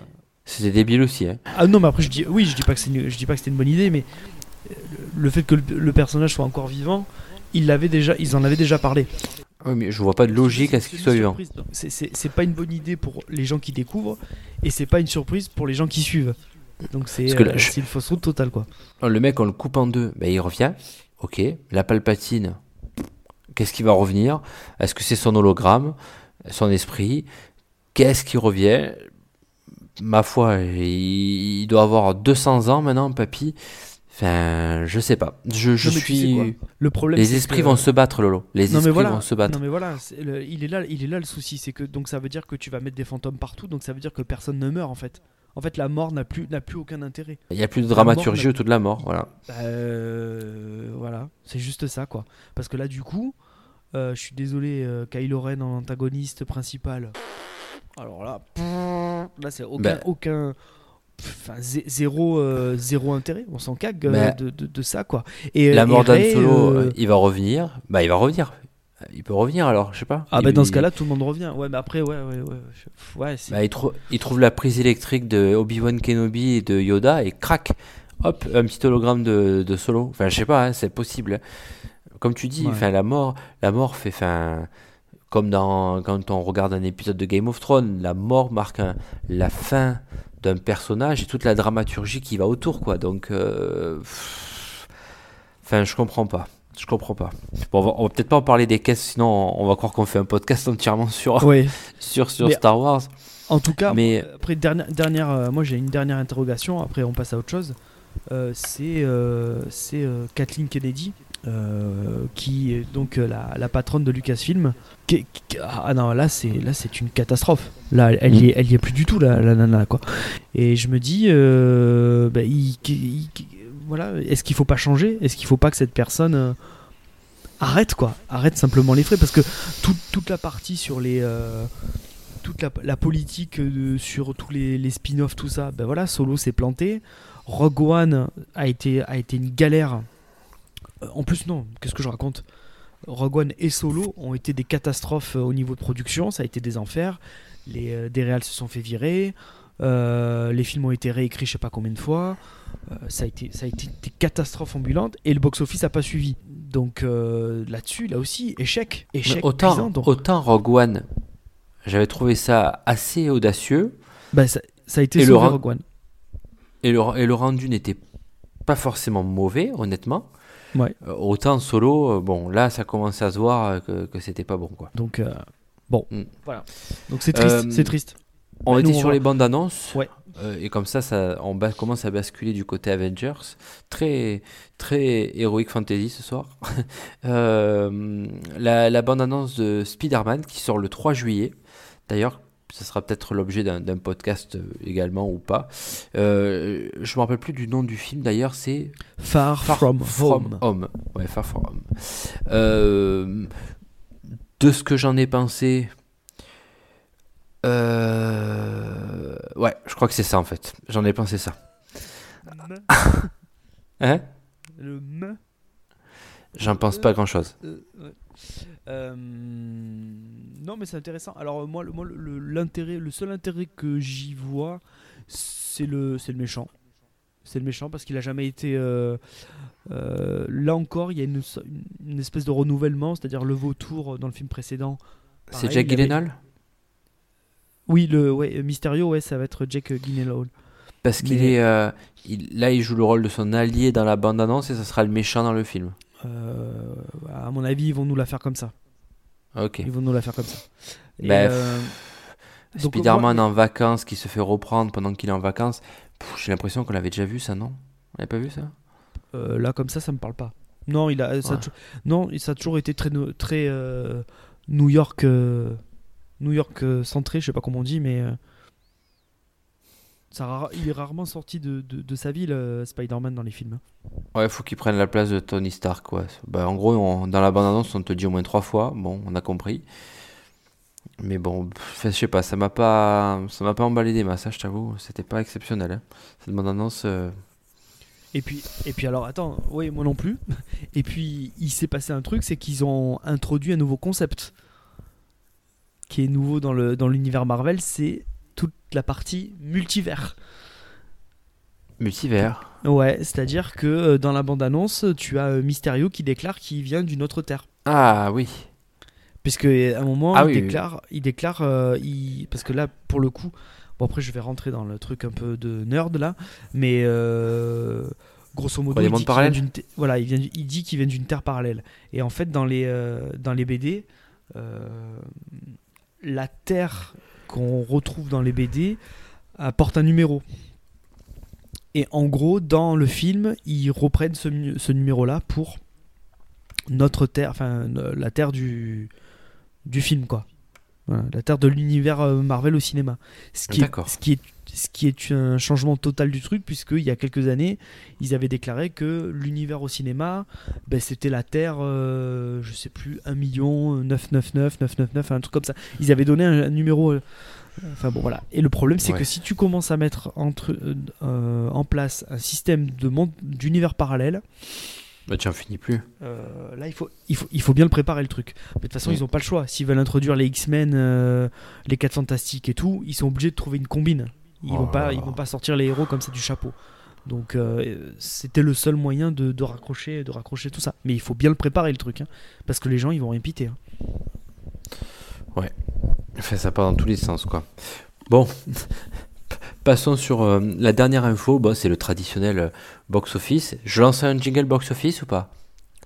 C'était débile aussi. Hein. Ah non, mais après je dis oui, je dis pas que c'était une bonne idée, mais le fait que le, le personnage soit encore vivant, ils l'avaient déjà, ils en avaient déjà parlé. Oui, mais je vois pas de logique à ce qu'il soit vivant. C'est pas une bonne idée pour les gens qui découvrent et c'est pas une surprise pour les gens qui suivent. Donc c'est euh, je- une fausse route totale quoi. Le mec, on le coupe en deux, ben, il revient. Ok. La palpatine, qu'est-ce qui va revenir? Est-ce que c'est son hologramme Son esprit? Qu'est-ce qui revient? Ma foi, il, il doit avoir 200 ans maintenant, papy. Enfin, je sais pas. Je, je Non, mais tu sais suis. quoi? Le problème Les esprits que- vont se battre, Lolo. Les Non esprits voilà, vont se battre. non mais voilà, le- il est là, il est là le souci, c'est que donc ça veut dire que tu vas mettre des fantômes partout, donc ça veut dire que personne ne meurt en fait. En fait, la mort n'a plus n'a plus aucun intérêt. Il n'y a plus de La dramaturgie autour de la mort. Voilà. Euh, voilà, c'est juste ça quoi. Parce que là du coup, euh, je suis désolé, euh, Kylo Ren en antagoniste principal. Alors là, là c'est aucun Ben. aucun enfin zéro euh, zéro intérêt. On s'en cague euh, de, de- de ça quoi. Et la et mort d'Han Solo, euh, euh, il va revenir. Bah, il va revenir. Il peut revenir alors, je sais pas. Ah Il- bah dans ce il- cas-là, tout le monde revient. Ouais, mais après, ouais, ouais, ouais. je- Ouais. Bah, il, trou- il trouve la prise électrique de Obi-Wan Kenobi et de Yoda et crac, hop, un petit hologramme de, de Solo. Enfin, je sais pas, hein, c'est possible. Comme tu dis, Ouais. la mort, la mort fait, enfin, comme dans quand on regarde un épisode de Game of Thrones, la mort marque un- la fin d'un personnage et toute la dramaturgie qui va autour, quoi. Donc, euh, pff, enfin, je comprends pas. Je comprends pas. Bon, on va, va peut-être pas en parler des caisses, sinon on, on va croire qu'on fait un podcast entièrement sur, Ouais. *laughs* sur, sur Mais- Star Wars. En tout cas, Mais- après dernière, dernière, euh, moi j'ai une dernière interrogation. Après, on passe à autre chose. Euh, c'est euh, c'est euh, Kathleen Kennedy, euh, qui est donc euh, la, patronne de Lucasfilm. Ah non, là c'est là c'est une catastrophe. Là, elle y est, elle y est plus du tout la, la nana quoi. Et je me dis, euh, bah, il- il- il- voilà, est-ce qu'il faut pas changer? Est-ce qu'il faut pas que cette personne arrête quoi? Arrête simplement les frais parce que toute, toute la partie sur les toute la, politique sur tous les, les spin-offs, tout ça, ben voilà, Solo s'est planté. Rogue One a été, a été une galère. Euh, En plus, non, qu'est-ce que je raconte Rogue One et Solo ont été des catastrophes euh, au niveau de production, ça a été des enfers. Les, euh, des réals se sont fait virer, euh, les films ont été réécrits je sais pas combien de fois. Euh, ça, a été, ça a été des catastrophes ambulantes et le box-office a pas suivi. Donc euh, là-dessus, là aussi, échec. Mais Échec autant, cuisant, donc. autant Rogue One, j'avais trouvé ça assez audacieux Bah, ça, ça a été Et le Rogue One. et le, et le rendu n'était pas forcément mauvais, honnêtement. Ouais. Euh, autant solo, euh, bon, là ça commençait à se voir euh, que, que c'était pas bon quoi. Donc bon, Mm. voilà. Donc c'est triste, c'est triste. On Bah, était on sur les bandes annonces. Ouais. euh, et comme ça, ça on commence à basculer du côté Avengers. Très, très Heroic Fantasy ce soir. *laughs* Euh, la, la bande annonce de Spider-Man qui sort le 3 juillet. D'ailleurs, ça sera peut-être l'objet d'un podcast euh, également ou pas. Euh, je me rappelle plus du nom du film d'ailleurs, c'est Far, from, Home. Home. Ouais, Far From Home. Euh, de ce que j'en ai pensé. euh, ouais, je crois que c'est ça en fait. J'en ai pensé ça. *laughs* Hein? Le me. J'en pense pas grand chose. euh, ouais. Euh, non, mais c'est intéressant. Alors euh, moi, le, moi, le- l'intérêt, le seul intérêt que j'y vois, c'est le, c'est le méchant. C'est le méchant parce qu'il a jamais été. euh, euh, là encore, il y a une, une espèce de renouvellement, c'est-à-dire le vautour dans le film précédent. C'est Jack avait- Gyllenhaal Oui, le ouais, Mysterio, ouais, ça va être Jack Gyllenhaal. Parce qu'il Mais- est. euh, il- là, il joue le rôle de son allié dans la bande-annonce et ça sera le méchant dans le film. Euh, à mon avis, ils vont nous la faire comme ça. Ok. Ils vont nous la faire comme ça. Bah, euh, Spider-Man en vacances qui se fait reprendre pendant qu'il est en vacances. J'ai l'impression qu'on l'avait déjà vu ça, non? On l'avait pas vu ça? Euh, là, comme ça, ça me parle pas. Non, il a, ça a Ouais. non, ça a toujours été très, très euh, New York, New York centré, je sais pas comment on dit, mais ça, il est rarement sorti de, de, de sa ville, euh, Spider-Man, dans les films. Ouais, faut qu'il prenne la place de Tony Stark, quoi. Bah, en gros, on- dans la bande-annonce, on te dit au moins trois fois. Bon, on a compris. Mais bon, je sais pas, ça m'a pas, ça m'a pas emballé des masses, hein, je t'avoue. C'était pas exceptionnel. hein. Cette bande-annonce. euh, Et puis, et puis alors, attends, oui, moi non plus. Et puis, il s'est passé un truc, c'est qu'ils ont introduit un nouveau concept qui est nouveau dans le dans l'univers Marvel, c'est toute la partie multivers. Multivers. Ouais, c'est-à-dire que euh, dans la bande-annonce, tu as euh, Mysterio qui déclare qu'il vient d'une autre terre. Ah oui. Puisque à un moment, Ah il, oui, oui, déclare, il déclare, euh, il- parce que là, pour le coup, bon après, je vais rentrer dans le truc un peu de nerd là, mais grosso modo, il, dit qu'il vient parallèles d'une te- voilà, il, vient il dit qu'il vient d'une terre parallèle. Et en fait, dans les, dans les BD, la terre qu'on retrouve dans les BD apporte un numéro. Et en gros, dans le film, ils reprennent ce, ce numéro-là pour notre terre, enfin euh, la terre du, du film, quoi. Voilà, la terre de l'univers euh, Marvel au cinéma. Ce qui, est, ce, qui est, ce qui est un changement total du truc, puisqu'il y a quelques années, ils avaient déclaré que l'univers au cinéma, ben, c'était la terre, euh, je sais plus, 1 million 999 999, un truc comme ça. Ils avaient donné un, un numéro. euh, Enfin bon voilà. Et le problème c'est Ouais. que si tu commences à mettre entre, euh, en place un système d'univers parallèle, Bah, tu en finis plus. euh, là, il faut, il, faut, il faut bien le préparer le truc. Mais de toute façon, ils n'ont pas le choix. S'ils veulent introduire les X-Men, euh, les 4 Fantastiques et tout, ils sont obligés de trouver une combine. Ils Oh vont là pas, ils vont pas sortir les héros comme ça du chapeau. Donc, euh, c'était le seul moyen de, de raccrocher, de raccrocher tout ça. Mais il faut bien le préparer le truc, hein, parce que les gens, ils vont rien piter. hein. Enfin, ça part dans tous les sens, quoi. Bon, *laughs* passons sur euh, la dernière info. Bon, c'est le traditionnel box-office. Je lance un jingle box-office ou pas?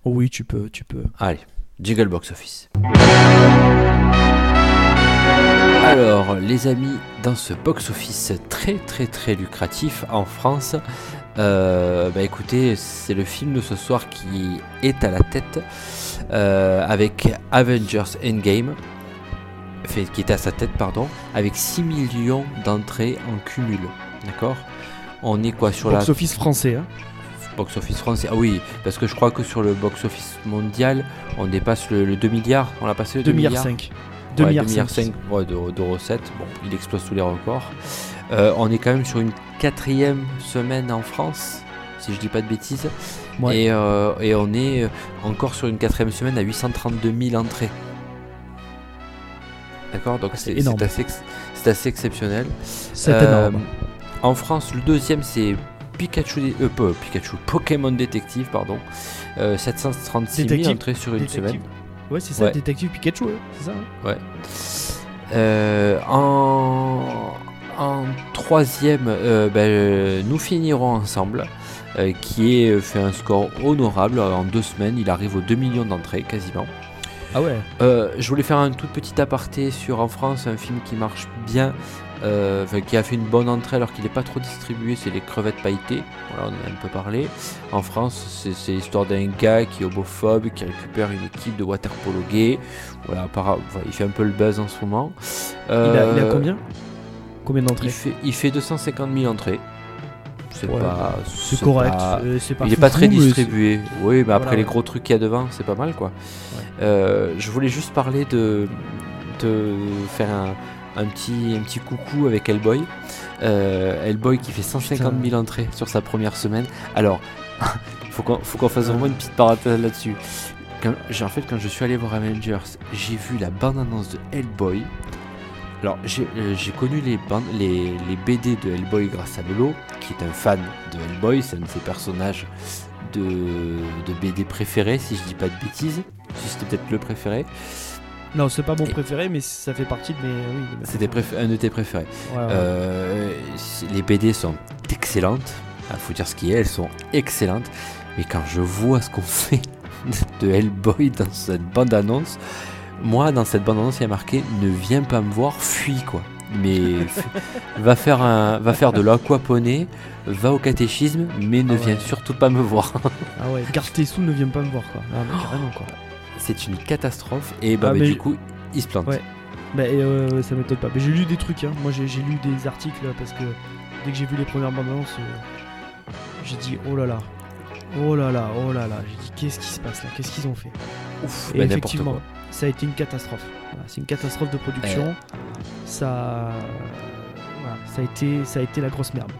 Oh oui, tu peux, tu peux. Allez, jingle box-office. Alors, les amis, dans ce box-office très très très lucratif en France, euh, bah écoutez, c'est le film de ce soir qui est à la tête euh, avec Avengers Endgame, fait, qui est à sa tête, pardon, avec 6 millions d'entrées en cumul. D'accord? On est quoi sur la Box-office français. Hein. box-office français Ah oui, parce que je crois que sur le box-office mondial, on dépasse le, le 2 milliards. On l'a passé le 2 2 milliards milliards 5. 2 Ouais, 2 milliards milliards 5. 5 ouais, de, recettes. Bon, il explose tous les records. Euh, on est quand même sur une quatrième semaine en France, si je dis pas de bêtises. Ouais. Et, euh, et on est euh, encore sur une quatrième semaine à 832 000 entrées. D'accord? Donc c'est énorme. c'est assez, assez exceptionnel. C'est Euh, énorme. En France, le deuxième c'est Pikachu, euh, pas Pikachu, Pokémon Détective, pardon. Euh, 736 000 Détective. entrées sur une Détective. semaine. Ouais, c'est ça, Ouais. détective Pikachu, c'est ça. hein. Ouais. Euh, en, en troisième, euh, ben, nous finirons ensemble, qui est fait un score honorable en deux semaines. Il arrive aux 2 millions d'entrées quasiment. Ah ouais. Je voulais faire un tout petit aparté sur en France un film qui marche bien, euh, qui a fait une bonne entrée alors qu'il n'est pas trop distribué, c'est les crevettes pailletées. Voilà, on en a un peu parlé. En France, c'est l'histoire d'un gars qui est homophobe, qui récupère une équipe de water polo gay. Voilà, il fait un peu le buzz en ce moment. Il, a, il a Euh, combien? Combien il d'entrées? fait, il fait 250 000 entrées. C'est Ouais, pas. C'est correct. pas- euh, pas il est pas très distribué. Oui, mais après les gros trucs qu'il y a devant, c'est pas mal quoi. Ouais. Euh, je voulais juste parler de, de faire un, un petit, un petit coucou avec Hellboy. Euh, Hellboy qui fait 150 000 entrées sur sa première semaine. Alors, *laughs* faut qu'on faut qu'on fasse vraiment une petite parenthèse là-dessus. En fait, quand je suis allé voir Avengers, j'ai vu la bande-annonce de Hellboy. Alors, j'ai euh, j'ai connu les, bandes, les, les BD de Hellboy grâce à Lolo, qui est un fan de Hellboy, c'est un de ses personnages de, de BD préférés, si je dis pas de bêtises. Si c'était peut-être le préféré. Non, c'est pas mon préféré, mais ça fait partie de mes. Oui, de mes C'était un de tes préférés. Ouais, ouais. Euh, les BD sont excellentes. Il faut dire ce qui est, elles sont excellentes. Mais quand je vois ce qu'on *laughs* fait de Hellboy dans cette bande-annonce, moi, dans cette bande-annonce, il y a marqué Ne viens pas me voir, fuis quoi. Mais *laughs* va faire, un, va faire de l'aquaponie, va au catéchisme, mais ne Ah ouais. viens surtout pas me voir. Ah ouais, garde tes sous, ne viens pas me voir quoi. Ah, mais carrément quoi. C'est une catastrophe. Et bah, Ah, mais- du coup, il se plante. Ouais. Bah, euh, ça m'étonne pas. Mais j'ai lu des trucs, hein. moi j'ai lu des articles parce que dès que j'ai vu les premières bandes annonces, euh, j'ai dit oh là là, oh là là, oh là là. J'ai dit qu'est-ce qui se passe là, qu'est-ce qu'ils ont fait? Ouf, Et bah, effectivement, quoi. ça a été une catastrophe. Voilà, c'est une catastrophe de production. Ça, voilà, ça a été, ça a été la grosse merde.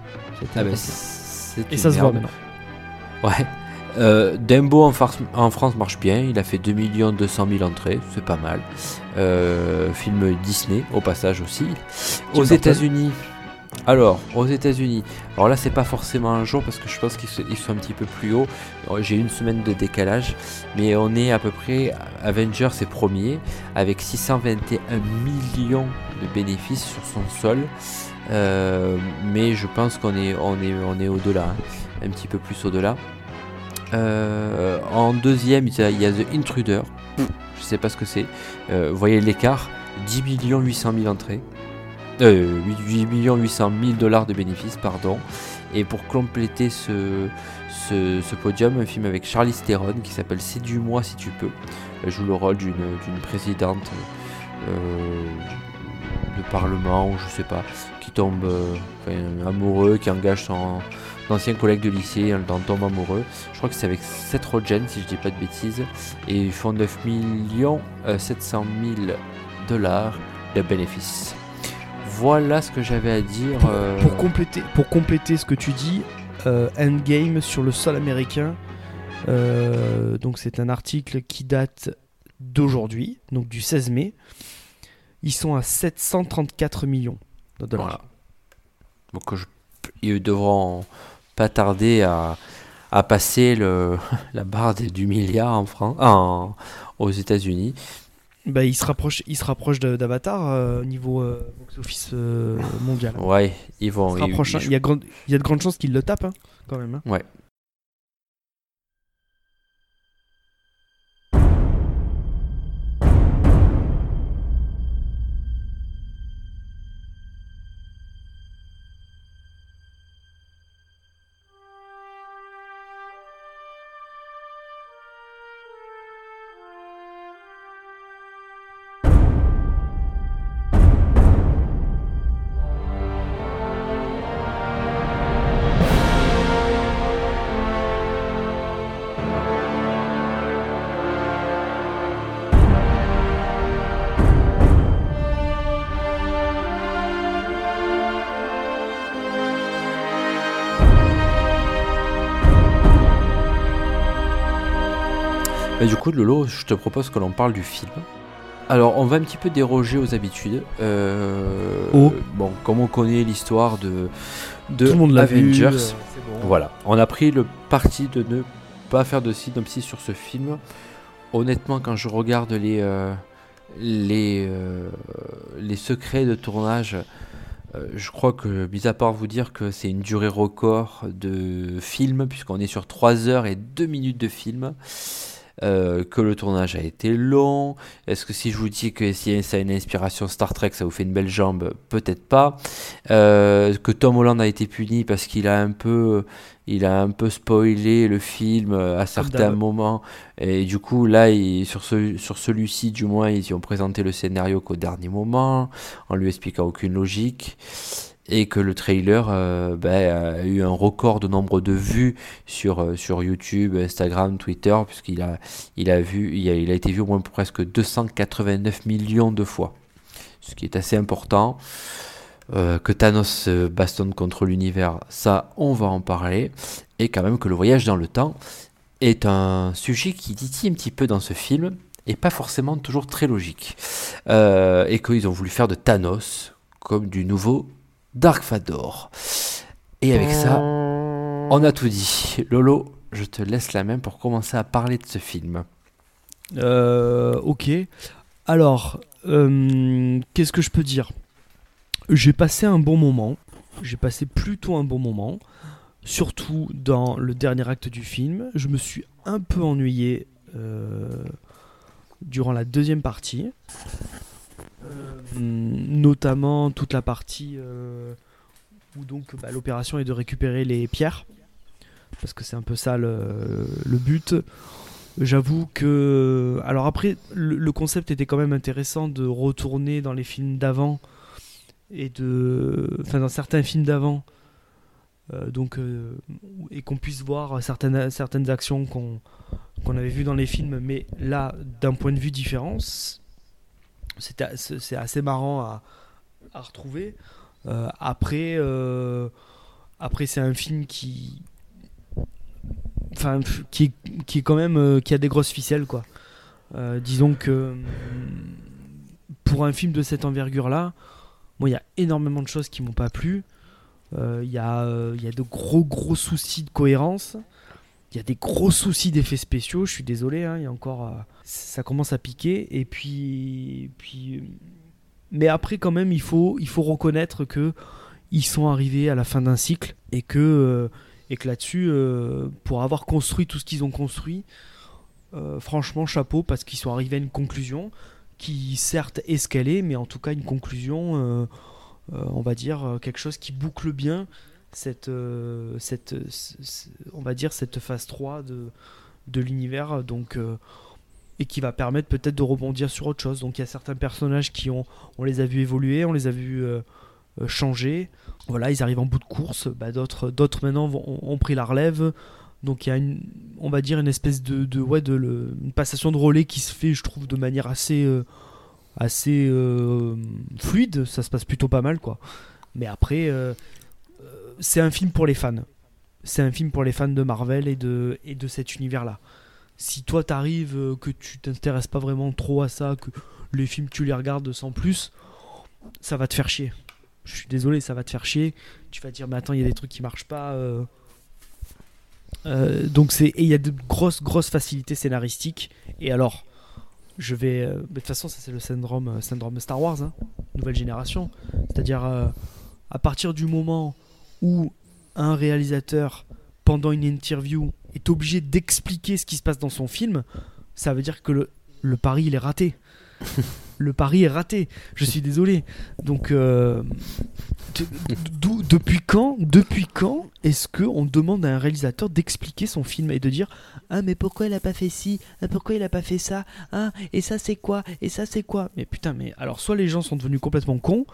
Ça Ah bah, grosse merde. Et ça se voit maintenant. Ouais. Euh, Dumbo en, France marche bien, il a fait 2 200 000 entrées, c'est pas mal. Euh, film Disney au passage aussi. Aux. États-Unis, alors aux États-Unis, alors là c'est pas forcément un jour parce que je pense qu'ils sont un petit peu plus hauts. Alors, J'ai une semaine de décalage, mais on est à peu près Avengers est premier avec 621 millions de bénéfices sur son sol. Euh, mais je pense qu'on est, on est, on est au-delà, hein, un petit peu plus au-delà. Euh, en deuxième, il y a- The Intruder. Je sais pas ce que c'est. Euh, vous voyez l'écart 10 millions 800 000 entrées. Euh, 8 millions 800 000 dollars de bénéfices, pardon. Et pour compléter ce, podium, un film avec Charlize Theron qui s'appelle Séduis-moi si tu peux. Elle joue le rôle d'une présidente euh, de parlement, ou je sais pas, qui tombe amoureux, qui engage son ancien collègue de lycée, elle en tombe amoureux. Je crois que c'est avec Seth Rogen, si je dis pas de bêtises. Et ils font 9 millions euh, 700 000 dollars de bénéfices. Voilà ce que j'avais à dire. euh, Pour compléter, pour compléter ce que tu dis, euh, Endgame sur le sol américain. euh, donc c'est un article qui date d'aujourd'hui, donc du 16 mai. Ils sont à 734 millions de dollars. Voilà. Donc je- ils devront pas tarder à, à passer le, *laughs* la barre des- du milliard en France, en, aux États-Unis. Bah, ils se rapprochent, ils se rapprochent de- d'Avatar euh, au niveau euh, box-office euh, mondial. Ouais, ils vont. rapprochent, hein. il, y a grande- il y a de grandes chances qu'ils le tapent, hein, quand même. hein. Ouais. Coup, Lolo, je te propose que l'on parle du film. Alors, on va un petit peu déroger aux habitudes. Euh, Oh. Bon, comme on connaît l'histoire de, de Tout le monde l'a vu. Avengers, euh, bon. voilà. On a pris le parti de ne pas faire de synopsis sur ce film. Honnêtement, quand je regarde les, euh, les, euh, les secrets de tournage, je crois que, mis à part vous dire que c'est une durée record de film, puisqu'on est sur 3 heures et 2 minutes de film, euh, que le tournage a été long. Est-ce que si je vous dis que si ça a une inspiration Star Trek, ça vous fait une belle jambe Peut-être pas. Euh, que Tom Holland a été puni parce qu'il a un peu, il a un peu spoilé le film à certains moments. Et du coup, là, il- sur, ce, sur celui-ci, du moins, ils y ont présenté le scénario qu'au dernier moment, en lui expliquant aucune logique. Et que le trailer euh, ben, a eu un record de nombre de vues sur, euh, sur YouTube, Instagram, Twitter, puisqu'il a, il a, vu, il a, été vu au moins presque 289 millions de fois. Ce qui est assez important. Euh, que Thanos bastonne contre l'univers, ça, on va en parler. Et quand même que le voyage dans le temps est un sujet qui titille un petit peu dans ce film et pas forcément toujours très logique. Et qu'ils ont voulu faire de Thanos comme du nouveau Dark Vador. Et avec ça, on a tout dit. Lolo, je te laisse la main pour commencer à parler de ce film. Euh, ok. Alors, euh, qu'est-ce que je peux dire? J'ai passé un bon moment. J'ai passé plutôt un bon moment. Surtout dans le dernier acte du film. Je me suis un peu ennuyé euh, durant la deuxième partie. Euh, notamment toute la partie euh, où donc bah, l'opération est de récupérer les pierres. Parce que c'est un peu ça le, but. J'avoue que. Alors après, le, concept était quand même intéressant de retourner dans les films d'avant et de. Enfin, dans certains films d'avant. euh, donc, et qu'on puisse voir certaines, certaines actions qu'on qu'on avait vues dans les films, mais là, d'un point de vue différent, c'est assez marrant à, retrouver. Euh, après, euh, après c'est un film qui. enfin, qui, qui est quand même, euh, qui a des grosses ficelles, quoi. Disons que hum, pour un film de cette envergure-là, moi, il y a énormément de choses qui m'ont pas plu. Il y, a, y a de gros, gros soucis de cohérence. Il y a des gros soucis d'effets spéciaux. Je suis désolé, hein, il y a encore, euh, ça commence à piquer. Et puis, puis, mais après, quand même, il faut, il faut reconnaître que ils sont arrivés à la fin d'un cycle et que, euh, et que là-dessus, euh, pour avoir construit tout ce qu'ils ont construit, euh, franchement, chapeau parce qu'ils sont arrivés à une conclusion qui, certes, est ce qu'elle est, mais en tout cas, une conclusion, euh, euh, on va dire, euh, quelque chose qui boucle bien cette, euh, cette, euh, on va dire, cette phase 3 de, de l'univers. Donc. euh, et qui va permettre peut-être de rebondir sur autre chose. Donc il y a certains personnages qui ont, on les a vus évoluer, on les a vus changer. Voilà, ils arrivent en bout de course. Bah, d'autres, d'autres maintenant vont- ont, pris la relève. Donc il y a une, on va dire une espèce de, de ouais, de une passation de relais qui se fait, je trouve, de manière assez, assez fluide. Ça se passe plutôt pas mal, quoi. Mais après, c'est un film pour les fans. C'est un film pour les fans de Marvel et de, et de cet univers-là si toi t'arrives euh, que tu t'intéresses pas vraiment trop à ça, que les films tu les regardes sans plus, ça va te faire chier. Je suis désolé, ça va te faire chier. Tu vas dire mais attends, il y a des trucs qui marchent pas. euh. Euh, donc c'est il y a de grosses grosses facilités scénaristiques. Et alors, je vais de toute façon ça c'est le syndrome syndrome Star Wars, hein, nouvelle génération. C'est-à-dire à partir du moment où un réalisateur pendant une interview est obligé d'expliquer ce qui se passe dans son film, ça veut dire que le, le pari il est raté. *laughs* le pari est raté. Je suis désolé. Donc, euh, de- depuis quand, depuis quand est-ce que on demande à un réalisateur d'expliquer son film et de dire ah mais pourquoi il a pas fait ci, ah, pourquoi il a pas fait ça, ah et ça c'est quoi, et ça c'est quoi Mais putain, mais alors soit les gens sont devenus complètement cons,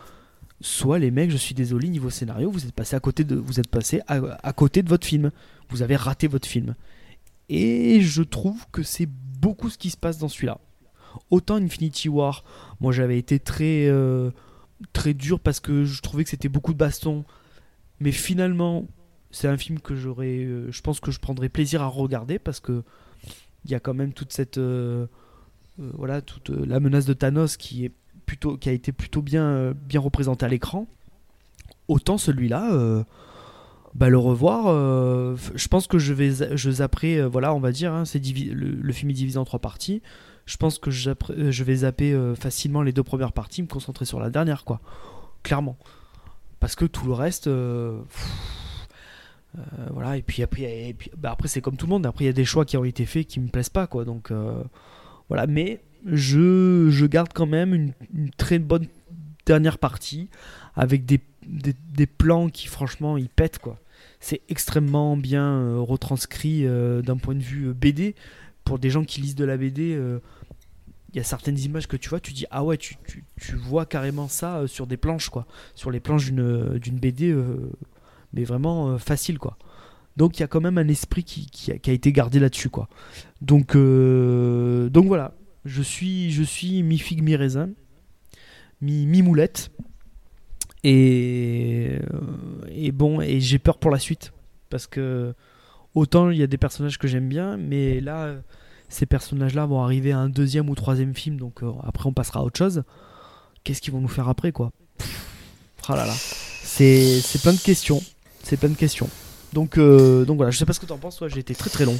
soit les mecs, je suis désolé, niveau scénario, vous êtes passé à côté de, vous êtes passé à, côté de votre film. Vous avez raté votre film. Et je trouve que c'est beaucoup ce qui se passe dans celui-là. Autant Infinity War, moi j'avais été très euh, très dur parce que je trouvais que c'était beaucoup de baston, mais finalement c'est un film que j'aurais, euh, je pense que je prendrais plaisir à regarder parce que il y a quand même toute cette euh, voilà toute la menace de Thanos qui est qui a été plutôt bien euh, bien représentée à l'écran. Autant celui-là. euh, bah, le revoir, euh, je pense que je vais je zapperai, voilà, on va dire, hein, le, film est divisé en trois parties. Je pense que je, vais zapper facilement les deux premières parties, me concentrer sur la dernière, quoi. Clairement. Parce que tout le reste, voilà, et puis après, bah, après c'est comme tout le monde, après il y a des choix qui ont été faits qui me plaisent pas, quoi. Donc voilà, mais je, je garde quand même une, une très bonne dernière partie avec des, des, des plans qui franchement ils pètent quoi c'est extrêmement bien euh, retranscrit euh, d'un point de vue euh, BD. Pour des gens qui lisent de la BD, il y a certaines images que tu vois, tu dis ah ouais, tu, tu- tu vois carrément ça sur des planches quoi, sur les planches d'une BD, mais vraiment facile quoi. Donc il y a quand même un esprit qui, a, été gardé là-dessus quoi. Donc euh, donc voilà, je suis je suis mi figue mi raisin, mi mi moulette. Et, euh, et bon, et j'ai peur pour la suite. Parce que autant il y a des personnages que j'aime bien, mais là, ces personnages-là vont arriver à un deuxième ou troisième film, donc euh, après on passera à autre chose. Qu'est-ce qu'ils vont nous faire après, quoi? C'est c'est plein de questions. C'est plein de questions. Donc, euh, donc voilà, je sais pas ce que t'en penses, toi, j'ai été très très long.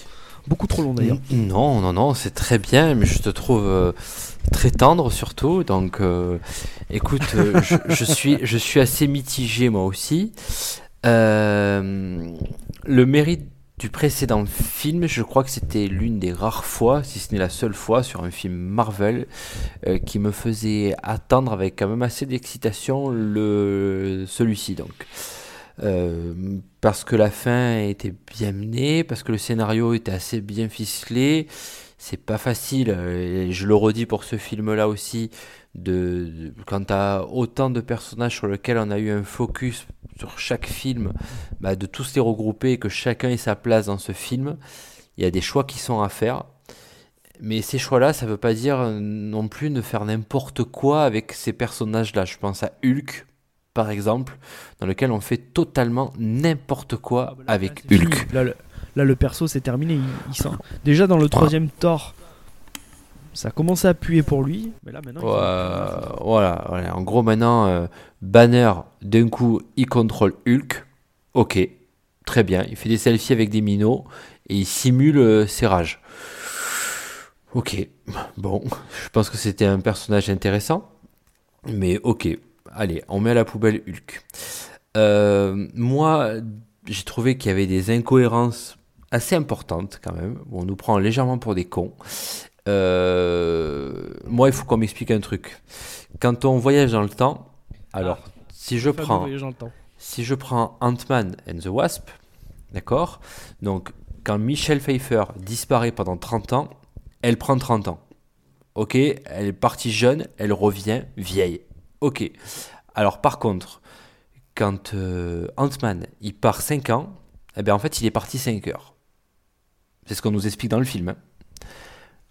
Beaucoup trop long d'ailleurs. Non, non, non, c'est très bien, mais je te trouve euh, très tendre surtout. Donc, euh, écoute, *laughs* je, je suis, je suis assez mitigé moi aussi. Le mérite du précédent film, je crois que c'était l'une des rares fois, si ce n'est la seule fois, sur un film Marvel euh, qui me faisait attendre avec quand même assez d'excitation le celui-ci. Donc. Euh, parce que la fin était bien menée, parce que le scénario était assez bien ficelé. C'est pas facile, euh, et je le redis pour ce film-là aussi, de, de- quand autant de personnages sur lesquels on a eu un focus sur chaque film, bah, de tous les regrouper et que chacun ait sa place dans ce film, il y a des choix qui sont à faire. Mais ces choix-là, ça veut pas dire non plus de faire n'importe quoi avec ces personnages-là. Je pense à Hulk, par exemple, dans lequel on fait totalement n'importe quoi Ah bah là, avec là, Hulk. Là, le- Là, le perso, c'est terminé. Il, il sent- Déjà, dans le troisième Thor, ça a commencé à puer pour lui. Mais là, maintenant, il voilà, voilà. En gros, maintenant, euh, Banner, d'un coup, il contrôle Hulk. Ok, très bien. Il fait des selfies avec des minots et il simule euh, ses rages. Ok, bon, *laughs* je pense que c'était un personnage intéressant. Mais ok, allez, on met à la poubelle Hulk. Euh, moi, j'ai trouvé qu'il y avait des incohérences assez importantes quand même. On nous prend légèrement pour des cons. Euh, moi, il faut qu'on m'explique un truc. Quand on voyage dans le temps, alors, si je prends, si je prends Ant-Man and the Wasp, d'accord? Donc, quand Michelle Pfeiffer disparaît pendant 30 ans, elle prend 30 ans. Ok? Elle est partie jeune, elle revient vieille. Ok. Alors, par contre, quand euh, Ant-Man, il part 5 ans, eh bien, en fait, il est parti 5 heures. C'est ce qu'on nous explique dans le film. hein.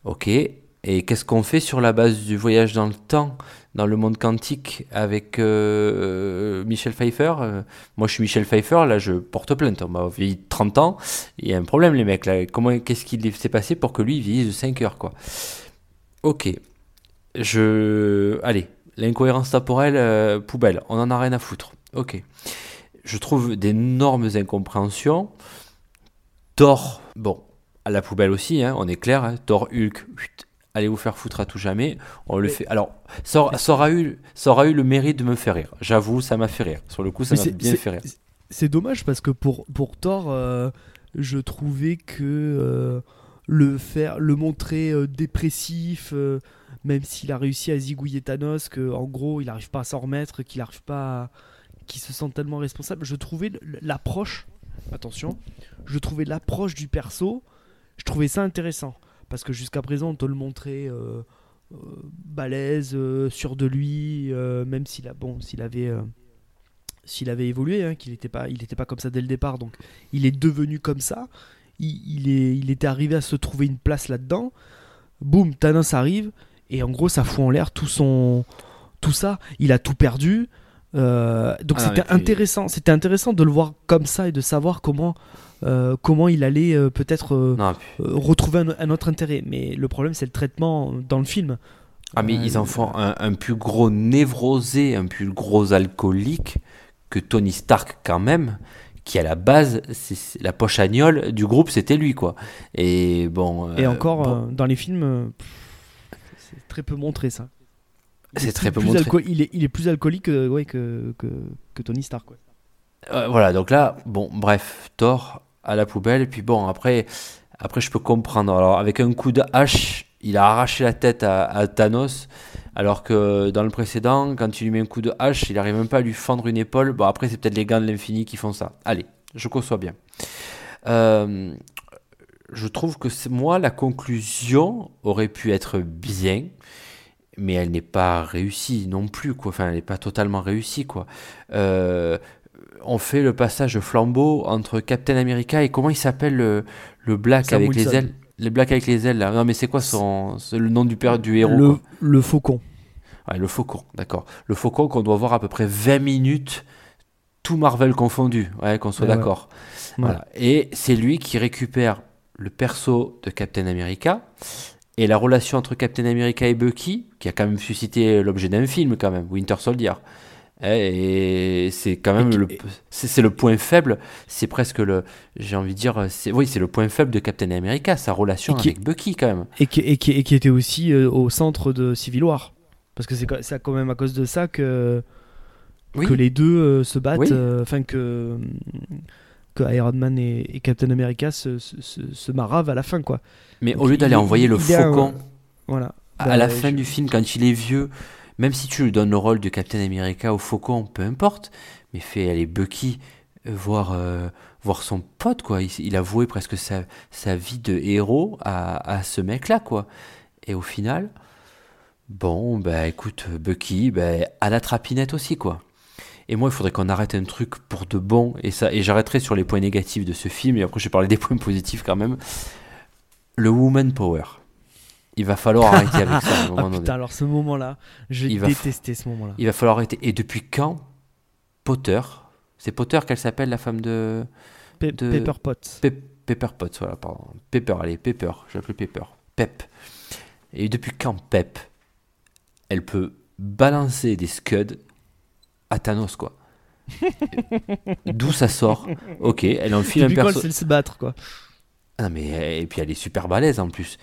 Ok. Et qu'est-ce qu'on fait sur la base du voyage dans le temps, dans le monde quantique, avec euh, Michel Pfeiffer Euh, Moi, je suis Michel Pfeiffer, là, je porte plainte. On m'a vieilli de 30 ans. Il y a un problème, les mecs. Comment, qu'est-ce qu'il s'est passé pour que lui il vieillisse de 5 heures, quoi? Ok. Je. Allez, l'incohérence temporelle, euh, poubelle. On en a rien à foutre. Ok. Je trouve d'énormes incompréhensions. Thor, bon, à la poubelle aussi, hein, on est clair. hein. Thor, Hulk, chut, allez vous faire foutre à tout jamais? On le fait. Alors, ça, aura- ça aura eu, ça aura eu le mérite de me faire rire. J'avoue, ça m'a fait rire. Sur le coup, ça m'a bien fait rire. C'est dommage parce que pour, pour Thor, euh, je trouvais que euh, le faire, le montrer dépressif, même s'il a réussi à zigouiller Thanos, que en gros il n'arrive pas à s'en remettre, qu'il n'arrive pas, à- qu'il se sent tellement responsable. Je trouvais l'approche, attention, je trouvais l'approche du perso, je trouvais ça intéressant parce que jusqu'à présent on te le montrait. euh, euh, balèze, euh, sûr de lui, même s'il a bon, s'il avait s'il avait évolué, hein, qu'il n'était pas, pas comme ça dès le départ, donc il est devenu comme ça. Il est, il était arrivé à se trouver une place là-dedans. Boum, Thanos arrive et en gros ça fout en l'air tout son, tout ça. Il a tout perdu. Euh, donc Ah c'était puis- intéressant, c'était intéressant de le voir comme ça et de savoir comment, euh, comment il allait euh, peut-être puis- retrouver un, un autre intérêt. Mais le problème c'est le traitement dans le film. Ah mais ils en font un, un plus gros névrosé, un plus gros alcoolique que Tony Stark quand même, qui à la base, c'est la poche agnole du groupe, c'était lui quoi. Et bon. Et encore, bon, dans les films, pff, très peu montré ça. C'est est très peu montré. il, est, il est plus alcoolique que, ouais, que, que, que Tony Stark. quoi. euh, voilà, donc là, bon, bref, Thor à la poubelle. Puis bon, après, après je peux comprendre. Alors avec un coup de hache, il a arraché la tête à, à Thanos. Alors que dans le précédent, quand il lui met un coup de hache, il arrive même pas à lui fendre une épaule. Bon, après, c'est peut-être les gants de l'infini qui font ça. Allez, je conçois bien. Euh, je trouve que moi, la conclusion aurait pu être bien, mais elle n'est pas réussie non plus. Quoi. Enfin, elle n'est pas totalement réussie. Quoi. Euh, on fait le passage flambeau entre Captain America et comment il s'appelle le, le black Sam avec les ailes? Les blacks avec les ailes là. Non mais c'est quoi son le nom du père du héros le, faucon. Ouais, le faucon, d'accord. Le faucon qu'on doit voir à peu près 20 minutes, tout Marvel confondu, ouais, qu'on soit ouais. d'accord. Ouais. Voilà. Et c'est lui qui récupère le perso de Captain America et la relation entre Captain America et Bucky, qui a quand même suscité l'objet d'un film quand même, Winter Soldier. Eh, Et c'est quand même Et le, c'est le point faible, c'est presque le, j'ai envie de dire, c'est, oui, c'est le point faible de Captain America, sa relation qui- avec Bucky quand même. Et qui, et qui, et qui était aussi euh, au centre de Civil War. Parce que c'est quand même à cause de ça que, Oui. que les deux euh, se battent. Oui. euh, Enfin, que, que Iron Man et, et Captain America se, se, se- se maravent à la fin, quoi. Mais Donc au lieu d'aller envoyer le un- faucon. Voilà. À Bah, la fin je- du film, quand il est vieux, même si tu lui donnes le rôle de Captain America au Faucon, peu importe, mais fais aller Bucky euh, voir, euh, voir son pote, quoi. Il, il a voué presque sa, sa vie de héros à, à ce mec-là, quoi. Et au final, bon, bah écoute, Bucky, bah, à la trapinette aussi, quoi. Et moi, il faudrait qu'on arrête un truc pour de bon, et, ça, et j'arrêterai sur les points négatifs de ce film, et après je vais parler des points positifs quand même. Le Woman Power. Il va falloir *laughs* arrêter avec ça à un moment Ah donné. putain, alors ce moment-là, j'ai Il détesté ce moment-là. Il va falloir arrêter. Et depuis quand Potter, c'est Potter qu'elle s'appelle, la femme de Pe- de- Pepper Potts. Pe- Pepper Potts, voilà, pardon. Pepper, allez, Pepper, je l'appelle Pepper. Pep. Et depuis quand Pep, elle peut balancer des scuds à Thanos, quoi *laughs* D'où ça sort Ok, elle enfile un perso. sait se battre, quoi. Ah, mais et puis elle est super balèze en plus.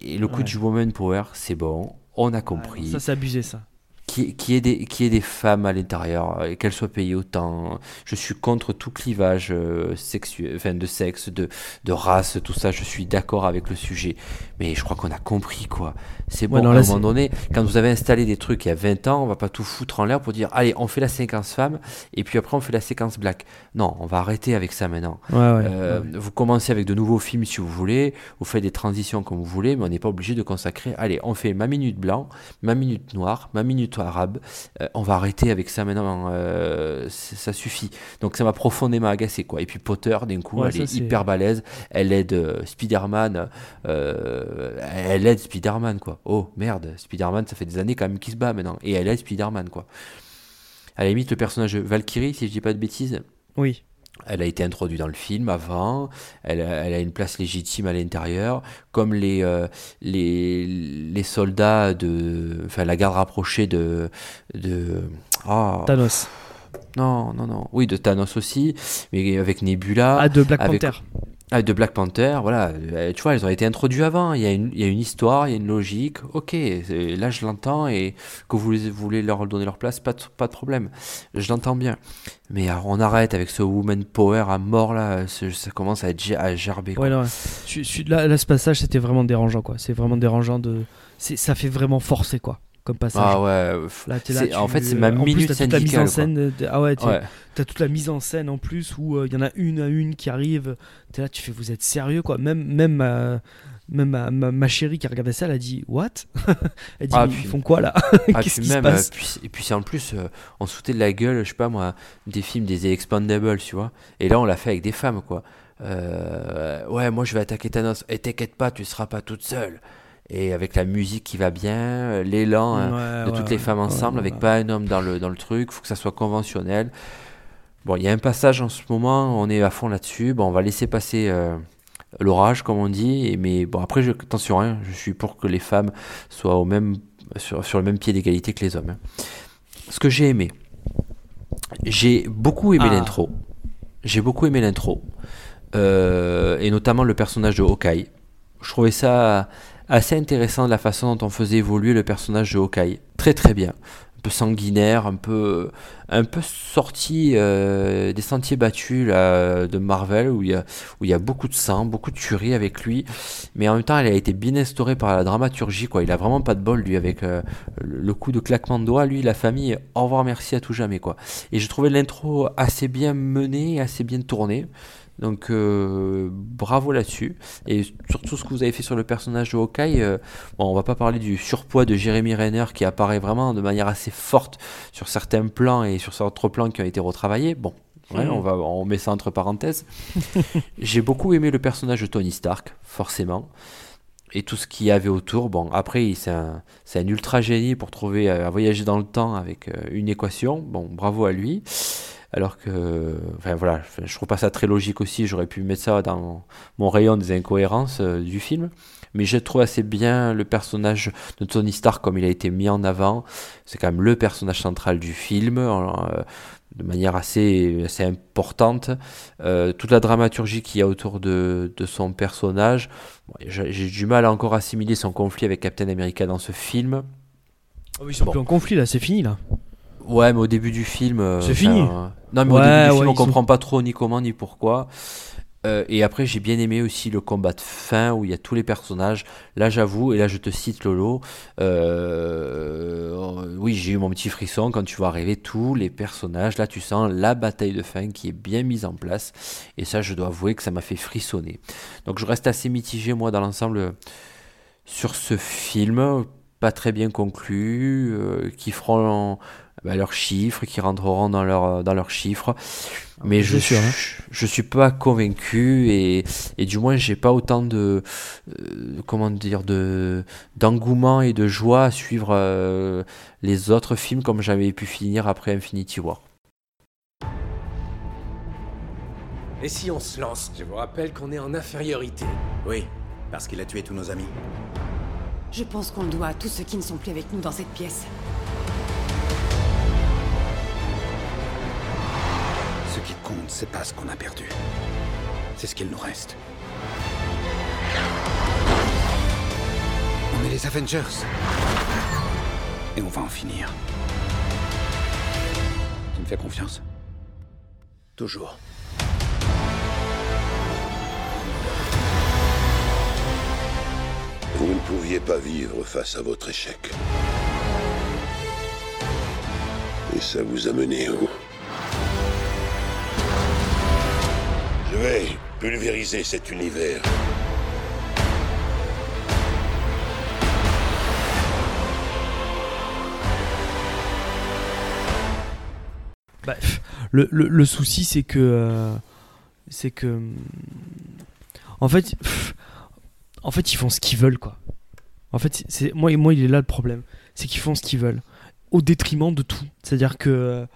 Et le coup Ouais. du woman power, c'est bon, on a compris. Ça, c'est abusé, ça. Qui, qui, est des, qui est des femmes à l'intérieur, et qu'elles soient payées autant. Je suis contre tout clivage euh, sexuel, enfin de sexe, de, de race, tout ça. Je suis d'accord avec le sujet. Mais je crois qu'on a compris quoi. C'est bon, Ouais, non, à un moment donné, quand vous avez installé des trucs il y a 20 ans, on va pas tout foutre en l'air pour dire allez, on fait la séquence femme, et puis après on fait la séquence black. Non, on va arrêter avec ça maintenant. Ouais, ouais. Euh. Vous commencez avec de nouveaux films si vous voulez, vous faites des transitions comme vous voulez, mais on n'est pas obligé de consacrer. Allez, on fait ma minute blanc, ma minute noire, ma minute arabe. Euh, on va arrêter avec ça maintenant, euh, ça suffit. Donc ça m'a profondément agacé quoi. Et puis Potter, d'un coup, Ouais, elle ça, est hyper balèze, elle aide euh, Spider-Man, elle aide Spider-Man quoi. Oh merde, Spider-Man, ça fait des années quand même qu'il se bat maintenant, et elle aide Spider-Man quoi. À la limite, le personnage Valkyrie, si je dis pas de bêtises, Oui. Elle a été introduite dans le film avant, elle a, elle a une place légitime à l'intérieur, comme les, euh, les, les soldats de. Enfin, la garde rapprochée de. de ah, Thanos. non, non, non. Oui, de Thanos aussi, mais avec Nebula. Ah, de Black avec- Panther. Ah, de Black Panther, voilà. Euh, Tu vois, elles ont été introduites avant. Il y a une, il y a une histoire, il y a une logique. Ok, là je l'entends et que vous voulez, leur donner leur place, pas de, problème. Je l'entends bien. Mais on arrête avec ce woman power à mort là. Ça commence à, gerber. quoi. Ouais, là, là, ce passage, c'était vraiment dérangeant, quoi. C'est vraiment dérangeant de. Ça fait vraiment forcer, quoi, comme passage. ah ouais. Là, là, en fait, c'est ma en plus, minute t'as toute la mise en quoi. scène. de- Ah ouais, t'es- Ouais. t'as toute la mise en scène en plus où il y en a une à une qui arrive. T'es là, tu fais, vous êtes sérieux, quoi. Même, même, ma, même ma, ma, ma chérie qui a regardé ça, elle a dit, what? *laughs* Elle dit, Ah, puis- ils font quoi là? *laughs* Ah, Qu'est-ce qui se passe? euh, puis, et puis c'est en plus, euh, on se foutait de la gueule, je sais pas moi, des films des Expandables, tu vois. Et là, on l'a fait avec des femmes, quoi. Euh, ouais, moi je vais attaquer Thanos. Et t'inquiète pas, tu seras pas toute seule. Et avec la musique qui va bien, l'élan hein, Ouais, de ouais, toutes les femmes ensemble, avec pas un homme dans le, dans le truc, faut que ça soit conventionnel. Bon, il y a un passage en ce moment, on est à fond là-dessus. Bon, on va laisser passer euh, l'orage, comme on dit. Et, mais bon, après, je, attention, hein, je suis pour que les femmes soient au même, sur, sur le même pied d'égalité que les hommes. hein. Ce que j'ai aimé, j'ai beaucoup aimé Ah. l'intro. J'ai beaucoup aimé l'intro. Euh, et notamment le personnage de Hawkeye. Je trouvais ça assez intéressant la façon dont on faisait évoluer le personnage de Hawkeye. Très très bien. Un peu sanguinaire, un peu, un peu sorti euh, des sentiers battus de Marvel où il, y a, où y a beaucoup de sang, beaucoup de tuerie avec lui. Mais en même temps, il a été bien instauré par la dramaturgie. Quoi. Il a vraiment pas de bol lui avec euh, le coup de claquement de doigts. Lui, la famille, au revoir, merci à tout jamais. Quoi. Et je trouvais l'intro assez bien menée, assez bien tournée. Donc euh, bravo là-dessus. Et surtout ce que vous avez fait sur le personnage de Hawkeye, euh, bon, on va pas parler du surpoids de Jeremy Renner qui apparaît vraiment de manière assez forte sur certains plans et sur d'autres plans qui ont été retravaillés. Bon, ouais, Mhm. on, va, on met ça entre parenthèses. *laughs* J'ai beaucoup aimé le personnage de Tony Stark, forcément. Et tout ce qu'il y avait autour. Bon, après, c'est un, un ultra génie pour trouver euh, à voyager dans le temps avec euh, une équation. Bon, bravo à lui. Alors que, enfin voilà, je trouve pas ça très logique aussi. J'aurais pu mettre ça dans mon rayon des incohérences euh, du film. Mais je trouve assez bien le personnage de Tony Stark comme il a été mis en avant. C'est quand même le personnage central du film, euh, de manière assez, assez importante. Euh, toute la dramaturgie qu'il y a autour de, de son personnage. Bon, J'ai du mal à encore assimiler son conflit avec Captain America dans ce film. Ils sont Bon. plus en conflit là, c'est fini là. Ouais, mais au début du film. euh, C'est fini. non, mais au début du ouais, film, on sont- comprend pas trop ni comment ni pourquoi. Euh, et après, j'ai bien aimé aussi le combat de fin où il y a tous les personnages. Là, j'avoue, et là, je te cite Lolo. euh, oui, j'ai eu mon petit frisson quand tu vois arriver tous les personnages. Là, tu sens la bataille de fin qui est bien mise en place. Et ça, je dois avouer que ça m'a fait frissonner. Donc, je reste assez mitigé, moi, dans l'ensemble, sur ce film. Pas très bien conclu, euh, qui feront bah, leurs chiffres, qui rentreront dans, leur, dans leurs chiffres. Mais je, sûr, hein. je, je suis pas convaincu et, et du moins j'ai pas autant de euh, comment dire de d'engouement et de joie à suivre euh, les autres films comme j'avais pu finir après Infinity War. Et si on se lance Je vous rappelle qu'on est en infériorité. Oui, parce qu'il a tué tous nos amis. Je pense qu'on le doit à tous ceux qui ne sont plus avec nous dans cette pièce. Ce qui compte, c'est pas ce qu'on a perdu. C'est ce qu'il nous reste. On est les Avengers. Et on va en finir. Tu me fais confiance? Toujours. Vous ne pouviez pas vivre face à votre échec. Et ça vous a mené où? Je vais pulvériser cet univers. Bah, le, le- souci, c'est que. euh, c'est que. En fait. en fait, ils font ce qu'ils veulent, quoi. En fait, c'est- moi, moi, il est là le problème. C'est qu'ils font ce qu'ils veulent. Au détriment de tout. C'est-à-dire que.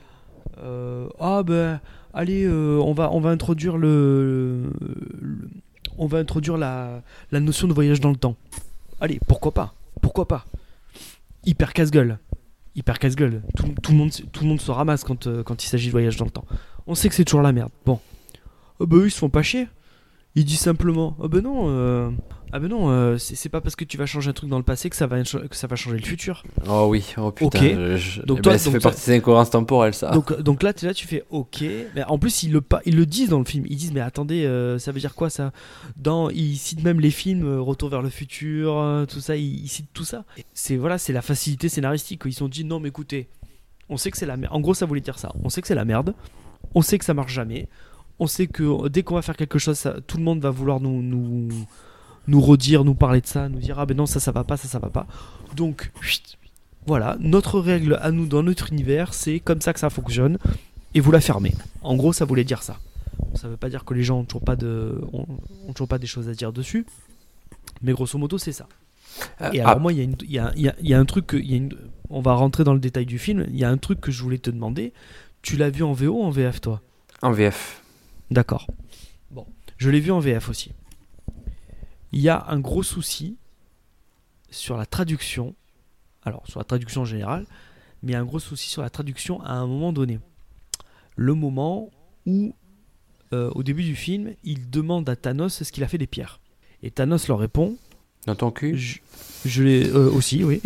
euh, ah, ben. Allez, euh, on, va, on va introduire le. on va introduire la, notion de voyage dans le temps. Allez, pourquoi pas Pourquoi pas Hyper casse-gueule hyper casse-gueule. Tout, le monde, tout le monde se ramasse quand, euh, quand il s'agit de voyage dans le temps. On sait que c'est toujours la merde. Bon. Ah bah eux, ils se font pas chier. Ils disent simplement Ah bah non, euh, ah bah non euh, c'est pas parce que tu vas changer un truc dans le passé que ça va, que ça va changer le futur. Oh oui, oh putain. Ok. je- je- Donc eh toi- ben, ça donc fait toi- partie des incohérences temporelles, ça. Donc, donc là, tu là, tu fais ok. Mais en plus, ils le, pa- ils le disent dans le film. Ils disent mais attendez, euh, ça veut dire quoi ça? Dans, ils citent même les films euh, Retour vers le futur, tout ça. Ils, ils citent tout ça. C'est voilà, c'est la facilité scénaristique. Ils se sont dit non, mais écoutez, on sait que c'est la merde. En gros, ça voulait dire ça. On sait que c'est la merde. On sait que ça marche jamais. On sait que dès qu'on va faire quelque chose, ça- tout le monde va vouloir nous, nous, nous redire, nous parler de ça, nous dire ah ben non ça ça va pas, ça ça va pas. Donc voilà, notre règle à nous dans notre univers, c'est comme ça que ça fonctionne et vous la fermez. En gros, ça voulait dire ça. Ça veut pas dire que les gens ont toujours pas de ont, ont toujours pas des choses à dire dessus, mais grosso modo c'est ça. Euh, Et alors ah, moi, il y, a y, a, y a- il y a un truc, que- il y a une- on va rentrer dans le détail du film. Il y a un truc que je voulais te demander. Tu l'as vu en VO ou en VF toi? En VF. D'accord. Bon, je l'ai vu en VF aussi. Il y a un gros souci sur la traduction. Alors, sur la traduction en général, mais il y a un gros souci sur la traduction à un moment donné. Le moment où, euh, au début du film, il demande à Thanos ce qu'il a fait des pierres. Et Thanos leur répond Dans ton cul je, je l'ai euh, aussi, oui.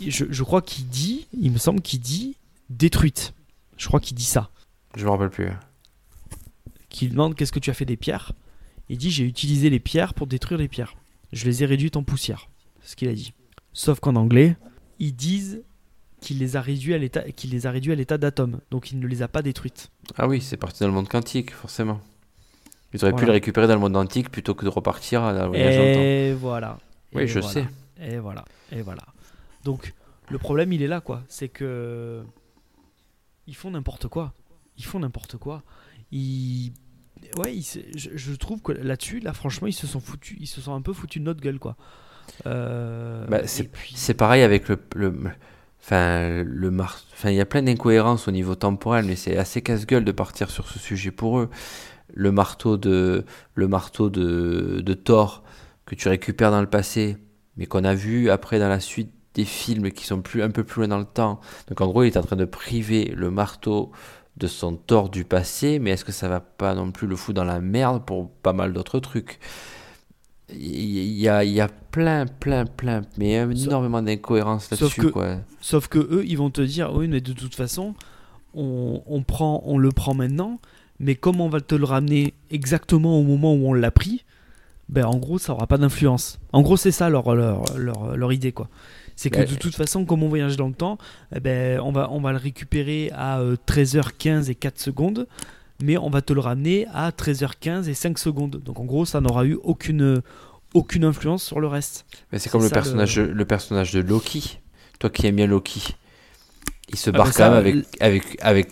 Je, je crois qu'il dit, il me semble qu'il dit détruite. Je crois qu'il dit ça. Je me rappelle plus. Qui demande qu'est-ce que tu as fait des pierres. Il dit j'ai utilisé les pierres pour détruire les pierres. Je les ai réduites en poussière. C'est ce qu'il a dit. Sauf qu'en anglais, ils disent qu'il les a réduits à l'état, qu'il les a réduits à l'état d'atomes. Donc il ne les a pas détruites. Ah oui, c'est parti dans le monde quantique, forcément. Ils auraient pu Voilà. le récupérer dans le monde antique plutôt que de repartir dans le voyage le temps. Et voilà. Oui, Et je voilà. sais. Et voilà. Et voilà. Donc, le problème, il est là, quoi. C'est que. Ils font n'importe quoi. Ils font n'importe quoi. Ils. Ouais, ils je, je trouve que là-dessus, là, franchement, ils se sont foutus. Ils se sont un peu foutus de notre gueule, quoi. Euh, Bah, c'est puis- pareil avec le. le Enfin, le mar... enfin, il y a plein d'incohérences au niveau temporel, mais c'est assez casse-gueule de partir sur ce sujet pour eux. Le marteau de, le marteau de, de Thor que tu récupères dans le passé, mais qu'on a vu après dans la suite des films qui sont plus, un peu plus loin dans le temps. Donc en gros, il est en train de priver le marteau de son Thor du passé, mais est-ce que ça va pas non plus le foutre dans la merde pour pas mal d'autres trucs? Il y a, il y a plein, plein, plein, mais énormément d'incohérences Sauf là-dessus, que- quoi. Sauf que eux, ils vont te dire, oui, mais de toute façon, on, on prend, on le prend maintenant, mais comme on va te le ramener exactement au moment où on l'a pris, ben en gros, ça aura pas d'influence. En gros, c'est ça leur, leur, leur, leur idée, quoi. C'est que de toute façon, comme on voyage dans le temps, eh ben, on, va, on va le récupérer à euh, 13h15 et 4 secondes, mais on va te le ramener à 13h15 et 5 secondes. Donc en gros, ça n'aura eu aucune, aucune influence sur le reste. Mais c'est comme le personnage, de- le personnage de Loki. Toi qui aimes bien Loki, il se Ah barre bah quand même avec, l- avec, avec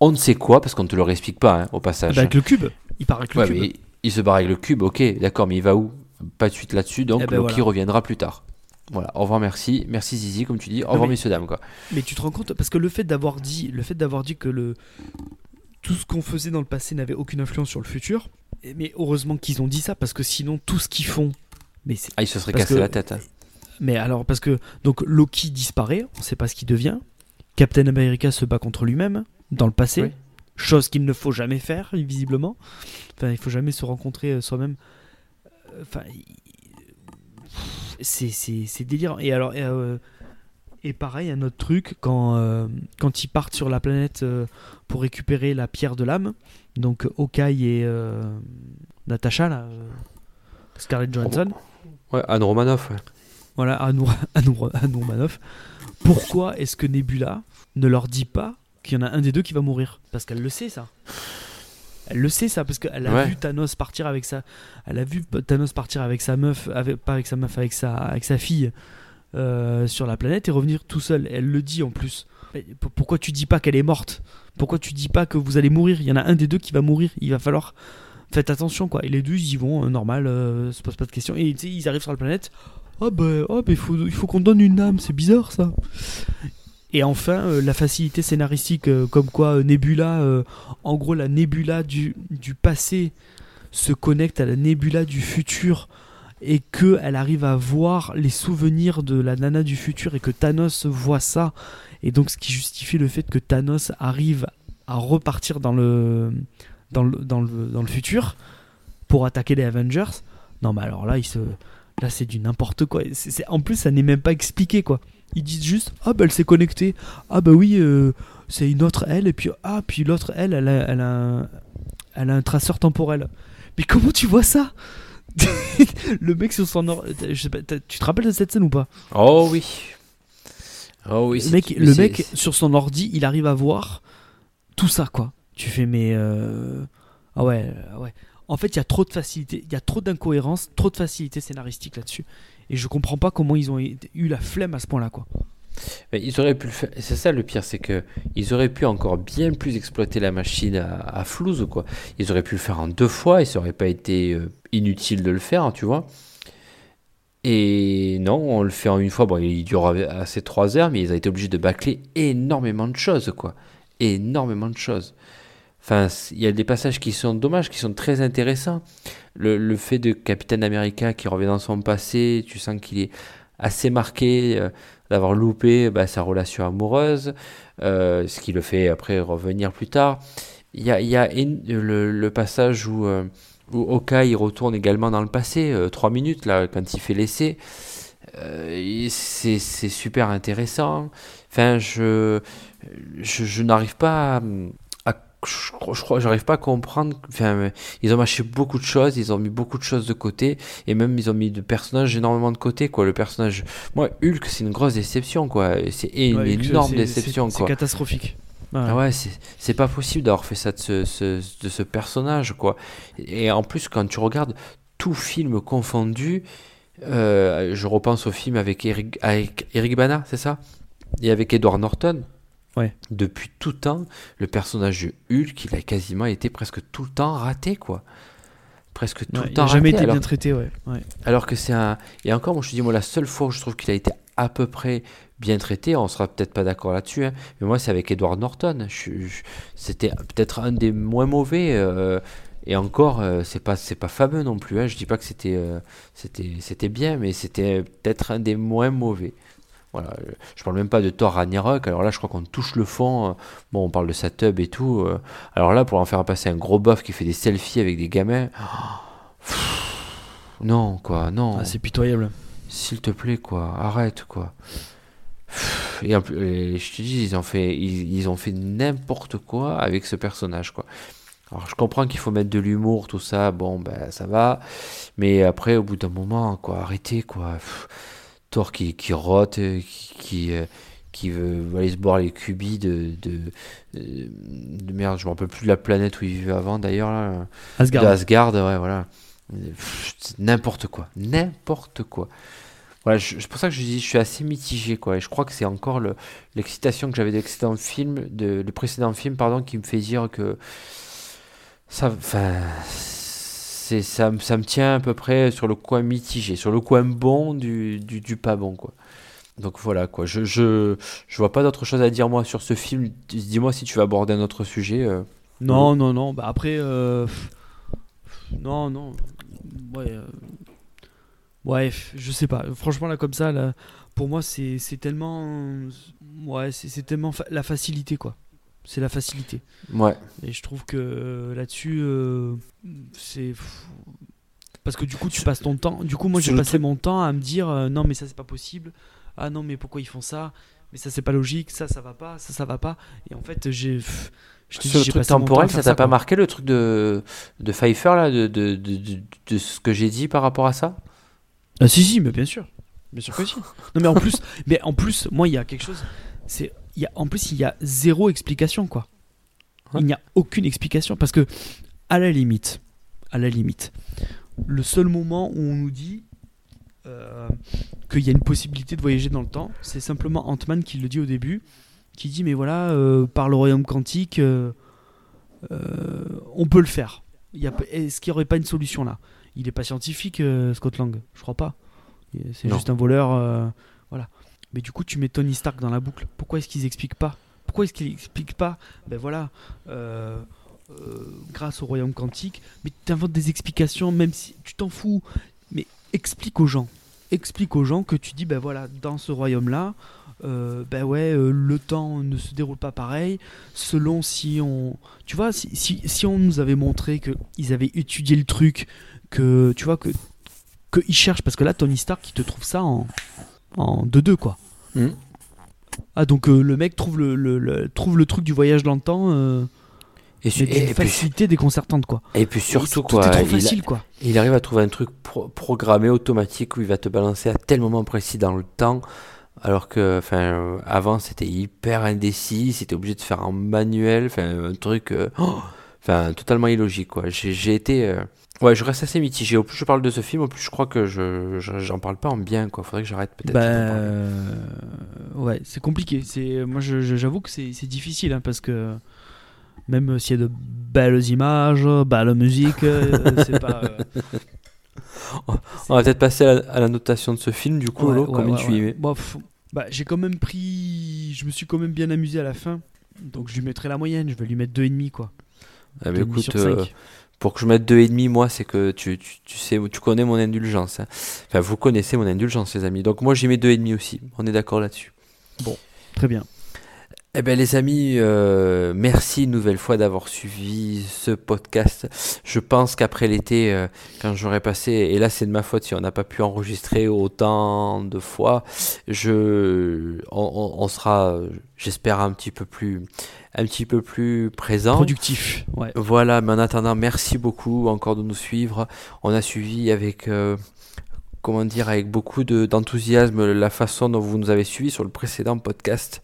on ne sait quoi, parce qu'on ne te le réexplique pas hein, au passage. bah, avec le cube, il part avec le Ouais, cube. mais il se barre avec le cube, ok, d'accord, mais il va où? Pas de suite là-dessus, donc Eh ben Loki voilà. reviendra plus tard. Voilà, au revoir, merci. Merci Zizi, comme tu dis. Au Non, revoir, mais- messieurs, dames, quoi. Mais tu te rends compte parce que le fait d'avoir dit, le fait d'avoir dit que le tout ce qu'on faisait dans le passé n'avait aucune influence sur le futur. Mais heureusement qu'ils ont dit ça parce que sinon tout ce qu'ils font, mais Ah, il se parce cassé que- la tête. hein. Mais alors, parce que donc Loki disparaît, on sait pas ce qu'il devient. Captain America se bat contre lui-même dans le passé, Oui. chose qu'il ne faut jamais faire, visiblement. Enfin, il faut jamais se rencontrer euh, soi-même. Enfin, il- c'est délirant. Et alors, et, euh, et pareil, un autre truc quand euh, quand ils partent sur la planète euh, pour récupérer la pierre de l'âme, donc Hawkeye et euh, Natasha là, Scarlett Johansson. Ouais, Anne Romanoff. ouais. Voilà, Anour, *laughs* Anour, Anour Manoff. Pourquoi est-ce que Nebula ne leur dit pas qu'il y en a un des deux qui va mourir? Parce qu'elle le sait, ça. Elle le sait, ça, parce qu'elle a Ouais. vu Thanos partir avec sa. Elle a vu Thanos partir avec sa meuf, avec, pas avec sa meuf, avec sa, avec sa fille euh, sur la planète et revenir tout seul. Elle le dit en plus. Pourquoi tu dis pas qu'elle est morte? Pourquoi tu dis pas que vous allez mourir? Il y en a un des deux qui va mourir. Il va falloir. Faites attention, quoi. Et les deux, ils y vont, euh, normal, euh, se pose pas de questions. Et ils arrivent sur la planète. Oh bah, oh, bah, il faut, il faut qu'on donne une âme, c'est bizarre ça. Et enfin, euh, la facilité scénaristique, euh, comme quoi euh, Nebula, en gros, la Nebula du, passé se connecte à la Nebula du futur et que elle arrive à voir les souvenirs de la nana du futur et que Thanos voit ça. Et donc, ce qui justifie le fait que Thanos arrive à repartir dans le, dans le, futur pour attaquer les Avengers. Non, mais alors là, il se. Là, c'est du n'importe quoi. En plus, ça n'est même pas expliqué, quoi. Ils disent juste Ah, bah, elle s'est connectée. Ah, bah oui, euh, c'est une autre elle. Et puis, ah, puis l'autre elle, elle a, elle, a un, elle a un traceur temporel. Mais comment tu vois ça? *laughs* Le mec sur son. or- je sais pas, t'as- tu te rappelles de cette scène ou pas? Oh oui. Oh oui. le mec, le mec sur son ordi, il arrive à voir tout ça, quoi. Tu fais, mais. euh, Ah ouais, ah ouais. En fait, il y a trop de facilité, il y a trop d'incohérence, trop de facilité scénaristique là-dessus. Et je comprends pas comment ils ont eu la flemme à ce point-là, quoi. Ils auraient pu le faire. C'est ça le pire, c'est que ils auraient pu encore bien plus exploiter la machine à, à flouze, quoi. Ils auraient pu le faire en deux fois et ça aurait pas été euh, inutile de le faire, hein, tu vois. Et non, on le fait en une fois. Bon, il dure assez trois heures, mais ils ont été obligés de bâcler énormément de choses, quoi. Énormément de choses. Enfin, il y a des passages qui sont dommages, qui sont très intéressants. Le, fait de Capitaine America qui revient dans son passé, tu sens qu'il est assez marqué euh, d'avoir loupé bah, sa relation amoureuse, euh, ce qui le fait après revenir plus tard. Il y a, le, passage où, euh, où Hawkeye retourne également dans le passé, euh, trois minutes là, quand il fait l'essai. C'est super intéressant. Enfin, je, je, je n'arrive pas à- je, crois- je crois, j'arrive pas à comprendre. Enfin, ils ont mâché beaucoup de choses, ils ont mis beaucoup de choses de côté, et même ils ont mis de personnages énormément de côté, quoi. Le personnage, moi, Hulk, c'est une grosse déception, quoi. C'est une Ouais, énorme déception, c'est- quoi. C'est catastrophique. Ouais. Ah ouais, c'est c'est pas possible d'avoir fait ça de ce, ce- de ce personnage, quoi. Et en plus, quand tu regardes tout film confondu, euh, je repense au film avec Eric, avec Eric Bana, c'est ça? Et avec Edward Norton. Ouais. Depuis tout temps, le personnage de Hulk, il a quasiment été presque tout le temps raté, quoi. Presque tout Ouais, le il temps a jamais raté, été alors- bien traité, ouais. ouais. alors que c'est un. Et encore, moi je te dis, moi la seule fois où je trouve qu'il a été à peu près bien traité, on sera peut-être pas d'accord là-dessus, hein, mais moi c'est avec Edward Norton. Je- je- C'était peut-être un des moins mauvais. euh, et encore, euh, c'est pas c'est pas fameux non plus. Hein, je dis pas que c'était euh, c'était c'était bien, mais c'était peut-être un des moins mauvais. Voilà, euh, je parle même pas de Thor Ragnarok. Alors là, je crois qu'on touche le fond. euh, Bon, on parle de sa tub et tout. euh, Alors là, pour en faire passer un gros bof qui fait des selfies avec des gamins. Non, quoi, non. Ah, c'est pitoyable. S'il te plaît, quoi, arrête, quoi. Et, en plus- et je te dis, ils ont fait, ils, ils ont fait n'importe quoi avec ce personnage, quoi. Alors je comprends qu'il faut mettre de l'humour, tout ça, bon, ben ça va. Mais après, au bout d'un moment, quoi, arrêtez, quoi. Pff, Thor qui, qui rote, euh, qui, qui, euh, qui veut aller se boire les cubis de, de, de, de merde, je me rappelle plus de la planète où il vivait avant d'ailleurs. Asgard. De Asgard, ouais, voilà. N'importe quoi, n'importe quoi. Voilà, c'est pour ça que je dis, je suis assez mitigé, quoi. Et je crois que c'est encore le- l'excitation que j'avais de l'excédent film, de, le précédent film, pardon, qui me fait dire que ça, enfin, c'est ça, me- ça me tient à peu près sur le coin mitigé, sur le coin bon du, du, du pas bon, quoi. Donc voilà, quoi. Je, je, je vois pas d'autre chose à dire, moi, sur ce film. Dis-moi si tu veux aborder un autre sujet. euh. Non, non, non. Bah après, euh, non, non. Ouais, euh, ouais, je sais pas. Franchement, là, comme ça, là, pour moi, c'est tellement, ouais, c'est c'est tellement fa- la facilité, quoi. C'est la facilité. Ouais. Et je trouve que euh, là-dessus, euh, c'est parce que du coup, tu passes ton temps. Du coup, moi, j'ai passé truc- mon temps à me dire, euh, non, mais ça, c'est pas possible. Ah non, mais pourquoi ils font ça? Mais ça, c'est pas logique. Ça, ça va pas. Ça, ça va pas. Et en fait, j'ai, pff, je te dis, Sur le truc temporel, ça t'a pas quoi. marqué le truc de, de Pfeiffer, là, de, de, de, ce que j'ai dit par rapport à ça? Ah si si mais bien sûr. Bien sûr que si. Non mais en plus *laughs* mais en plus moi il y a quelque chose c'est y a en plus il y a zéro explication quoi. Il n'y a aucune explication parce que à la limite à la limite le seul moment où on nous dit euh, qu'il y a une possibilité de voyager dans le temps, c'est simplement Ant-Man qui le dit au début qui dit mais voilà euh, par le royaume quantique euh, on peut le faire. Est-ce qu'il n'y aurait pas une solution là? Il n'est pas scientifique, Scott Lang, je crois pas. C'est juste un voleur, voilà. Mais du coup, tu mets Tony Stark dans la boucle. Pourquoi est-ce qu'ils expliquent pas? Pourquoi est-ce qu'ils expliquent pas? Ben voilà, euh, euh, grâce au royaume quantique. Mais tu inventes des explications, même si tu t'en fous. Mais explique aux gens. Explique aux gens que tu dis, ben voilà, dans ce royaume-là, euh, ben ouais, le temps ne se déroule pas pareil. Selon si on. Tu vois, si, si, si on nous avait montré qu'ils avaient étudié le truc, que tu vois, que qu'ils cherchent, parce que là, Tony Stark, il te trouve ça en, en 2-2, quoi. Mhm. Ah, donc euh, le mec trouve le, le- le- trouve le truc du voyage dans le temps. euh, Et, su- et- et puis, facilité déconcertante, quoi. et puis surtout, tout quoi, est trop il, facile, quoi. il arrive à trouver un truc pro- programmé, automatique, où il va te balancer à tel moment précis dans le temps. Alors que, enfin, euh, avant c'était hyper indécis, c'était obligé de faire en manuel, enfin, un truc, oh, *gasps* enfin, totalement illogique, quoi. J'ai j'ai été, ouais, je reste assez mitigé. Au plus je parle de ce film, au plus je crois que je, je- j'en parle pas en bien, quoi. Faudrait que j'arrête peut-être. Bah, euh, ouais, c'est compliqué. C'est moi, j'avoue que c'est difficile hein, parce que même s'il y a de belles images, belle musique, euh, *laughs* c'est pas. euh, On va peut-être passer à la, à la notation de ce film, du coup, Ouais, combien ouais, tu y mets Bon, pff, bah, j'ai quand même pris. Je me suis quand même bien amusé à la fin. Donc je lui mettrai la moyenne. Je vais lui mettre 2,5 quoi. Ah 2,5 écoute, sur 5. Pour que je mette 2,5, moi, c'est que tu, tu, tu sais, tu connais mon indulgence. hein. Enfin, vous connaissez mon indulgence, les amis. Donc moi, j'y mets 2,5 aussi. On est d'accord là-dessus. Très bien. Eh bien, les amis, euh, merci une nouvelle fois d'avoir suivi ce podcast. Je pense qu'après l'été, euh, quand j'aurai passé, et là c'est de ma faute si on n'a pas pu enregistrer autant de fois, je, on, sera, j'espère, un petit peu plus, un petit peu plus présent. Productif. Ouais. Voilà, mais en attendant, merci beaucoup encore de nous suivre. On a suivi avec, euh, comment dire, avec beaucoup de- d'enthousiasme la façon dont vous nous avez suivi sur le précédent podcast.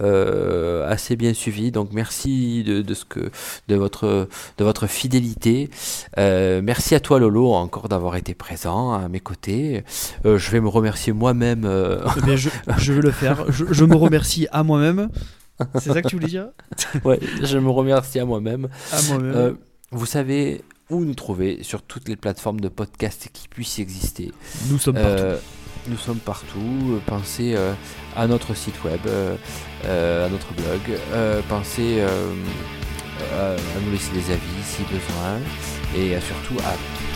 Euh, assez bien suivi, donc merci de, de ce que, de votre, de votre fidélité. Euh, merci à toi Lolo encore d'avoir été présent à mes côtés. Euh, je vais me remercier moi-même. Eh je, je vais le faire. Je, je me remercie à moi-même. C'est ça que tu voulais dire? Ouais, je me remercie à moi-même. À moi-même. Vous savez où nous trouver sur toutes les plateformes de podcast qui puissent exister. Nous sommes Euh, nous sommes partout. Euh, Pensez euh, à notre site web, euh, à notre blog. Pensez à, nous laisser des avis si besoin. Et surtout à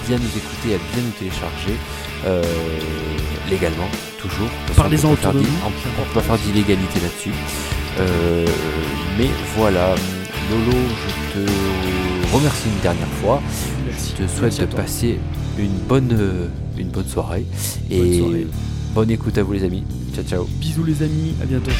bien nous écouter, à bien nous télécharger. légalement, toujours. Parlez-en autour de vous, On peut pas faire d'illégalité là-dessus. Mais voilà, Lolo, je te remercie une dernière fois. Merci. Je te souhaite de passer une bonne, euh, une bonne soirée. Bonne et soirée. bonne écoute à vous les amis. Ciao ciao. Bisous les amis. À bientôt.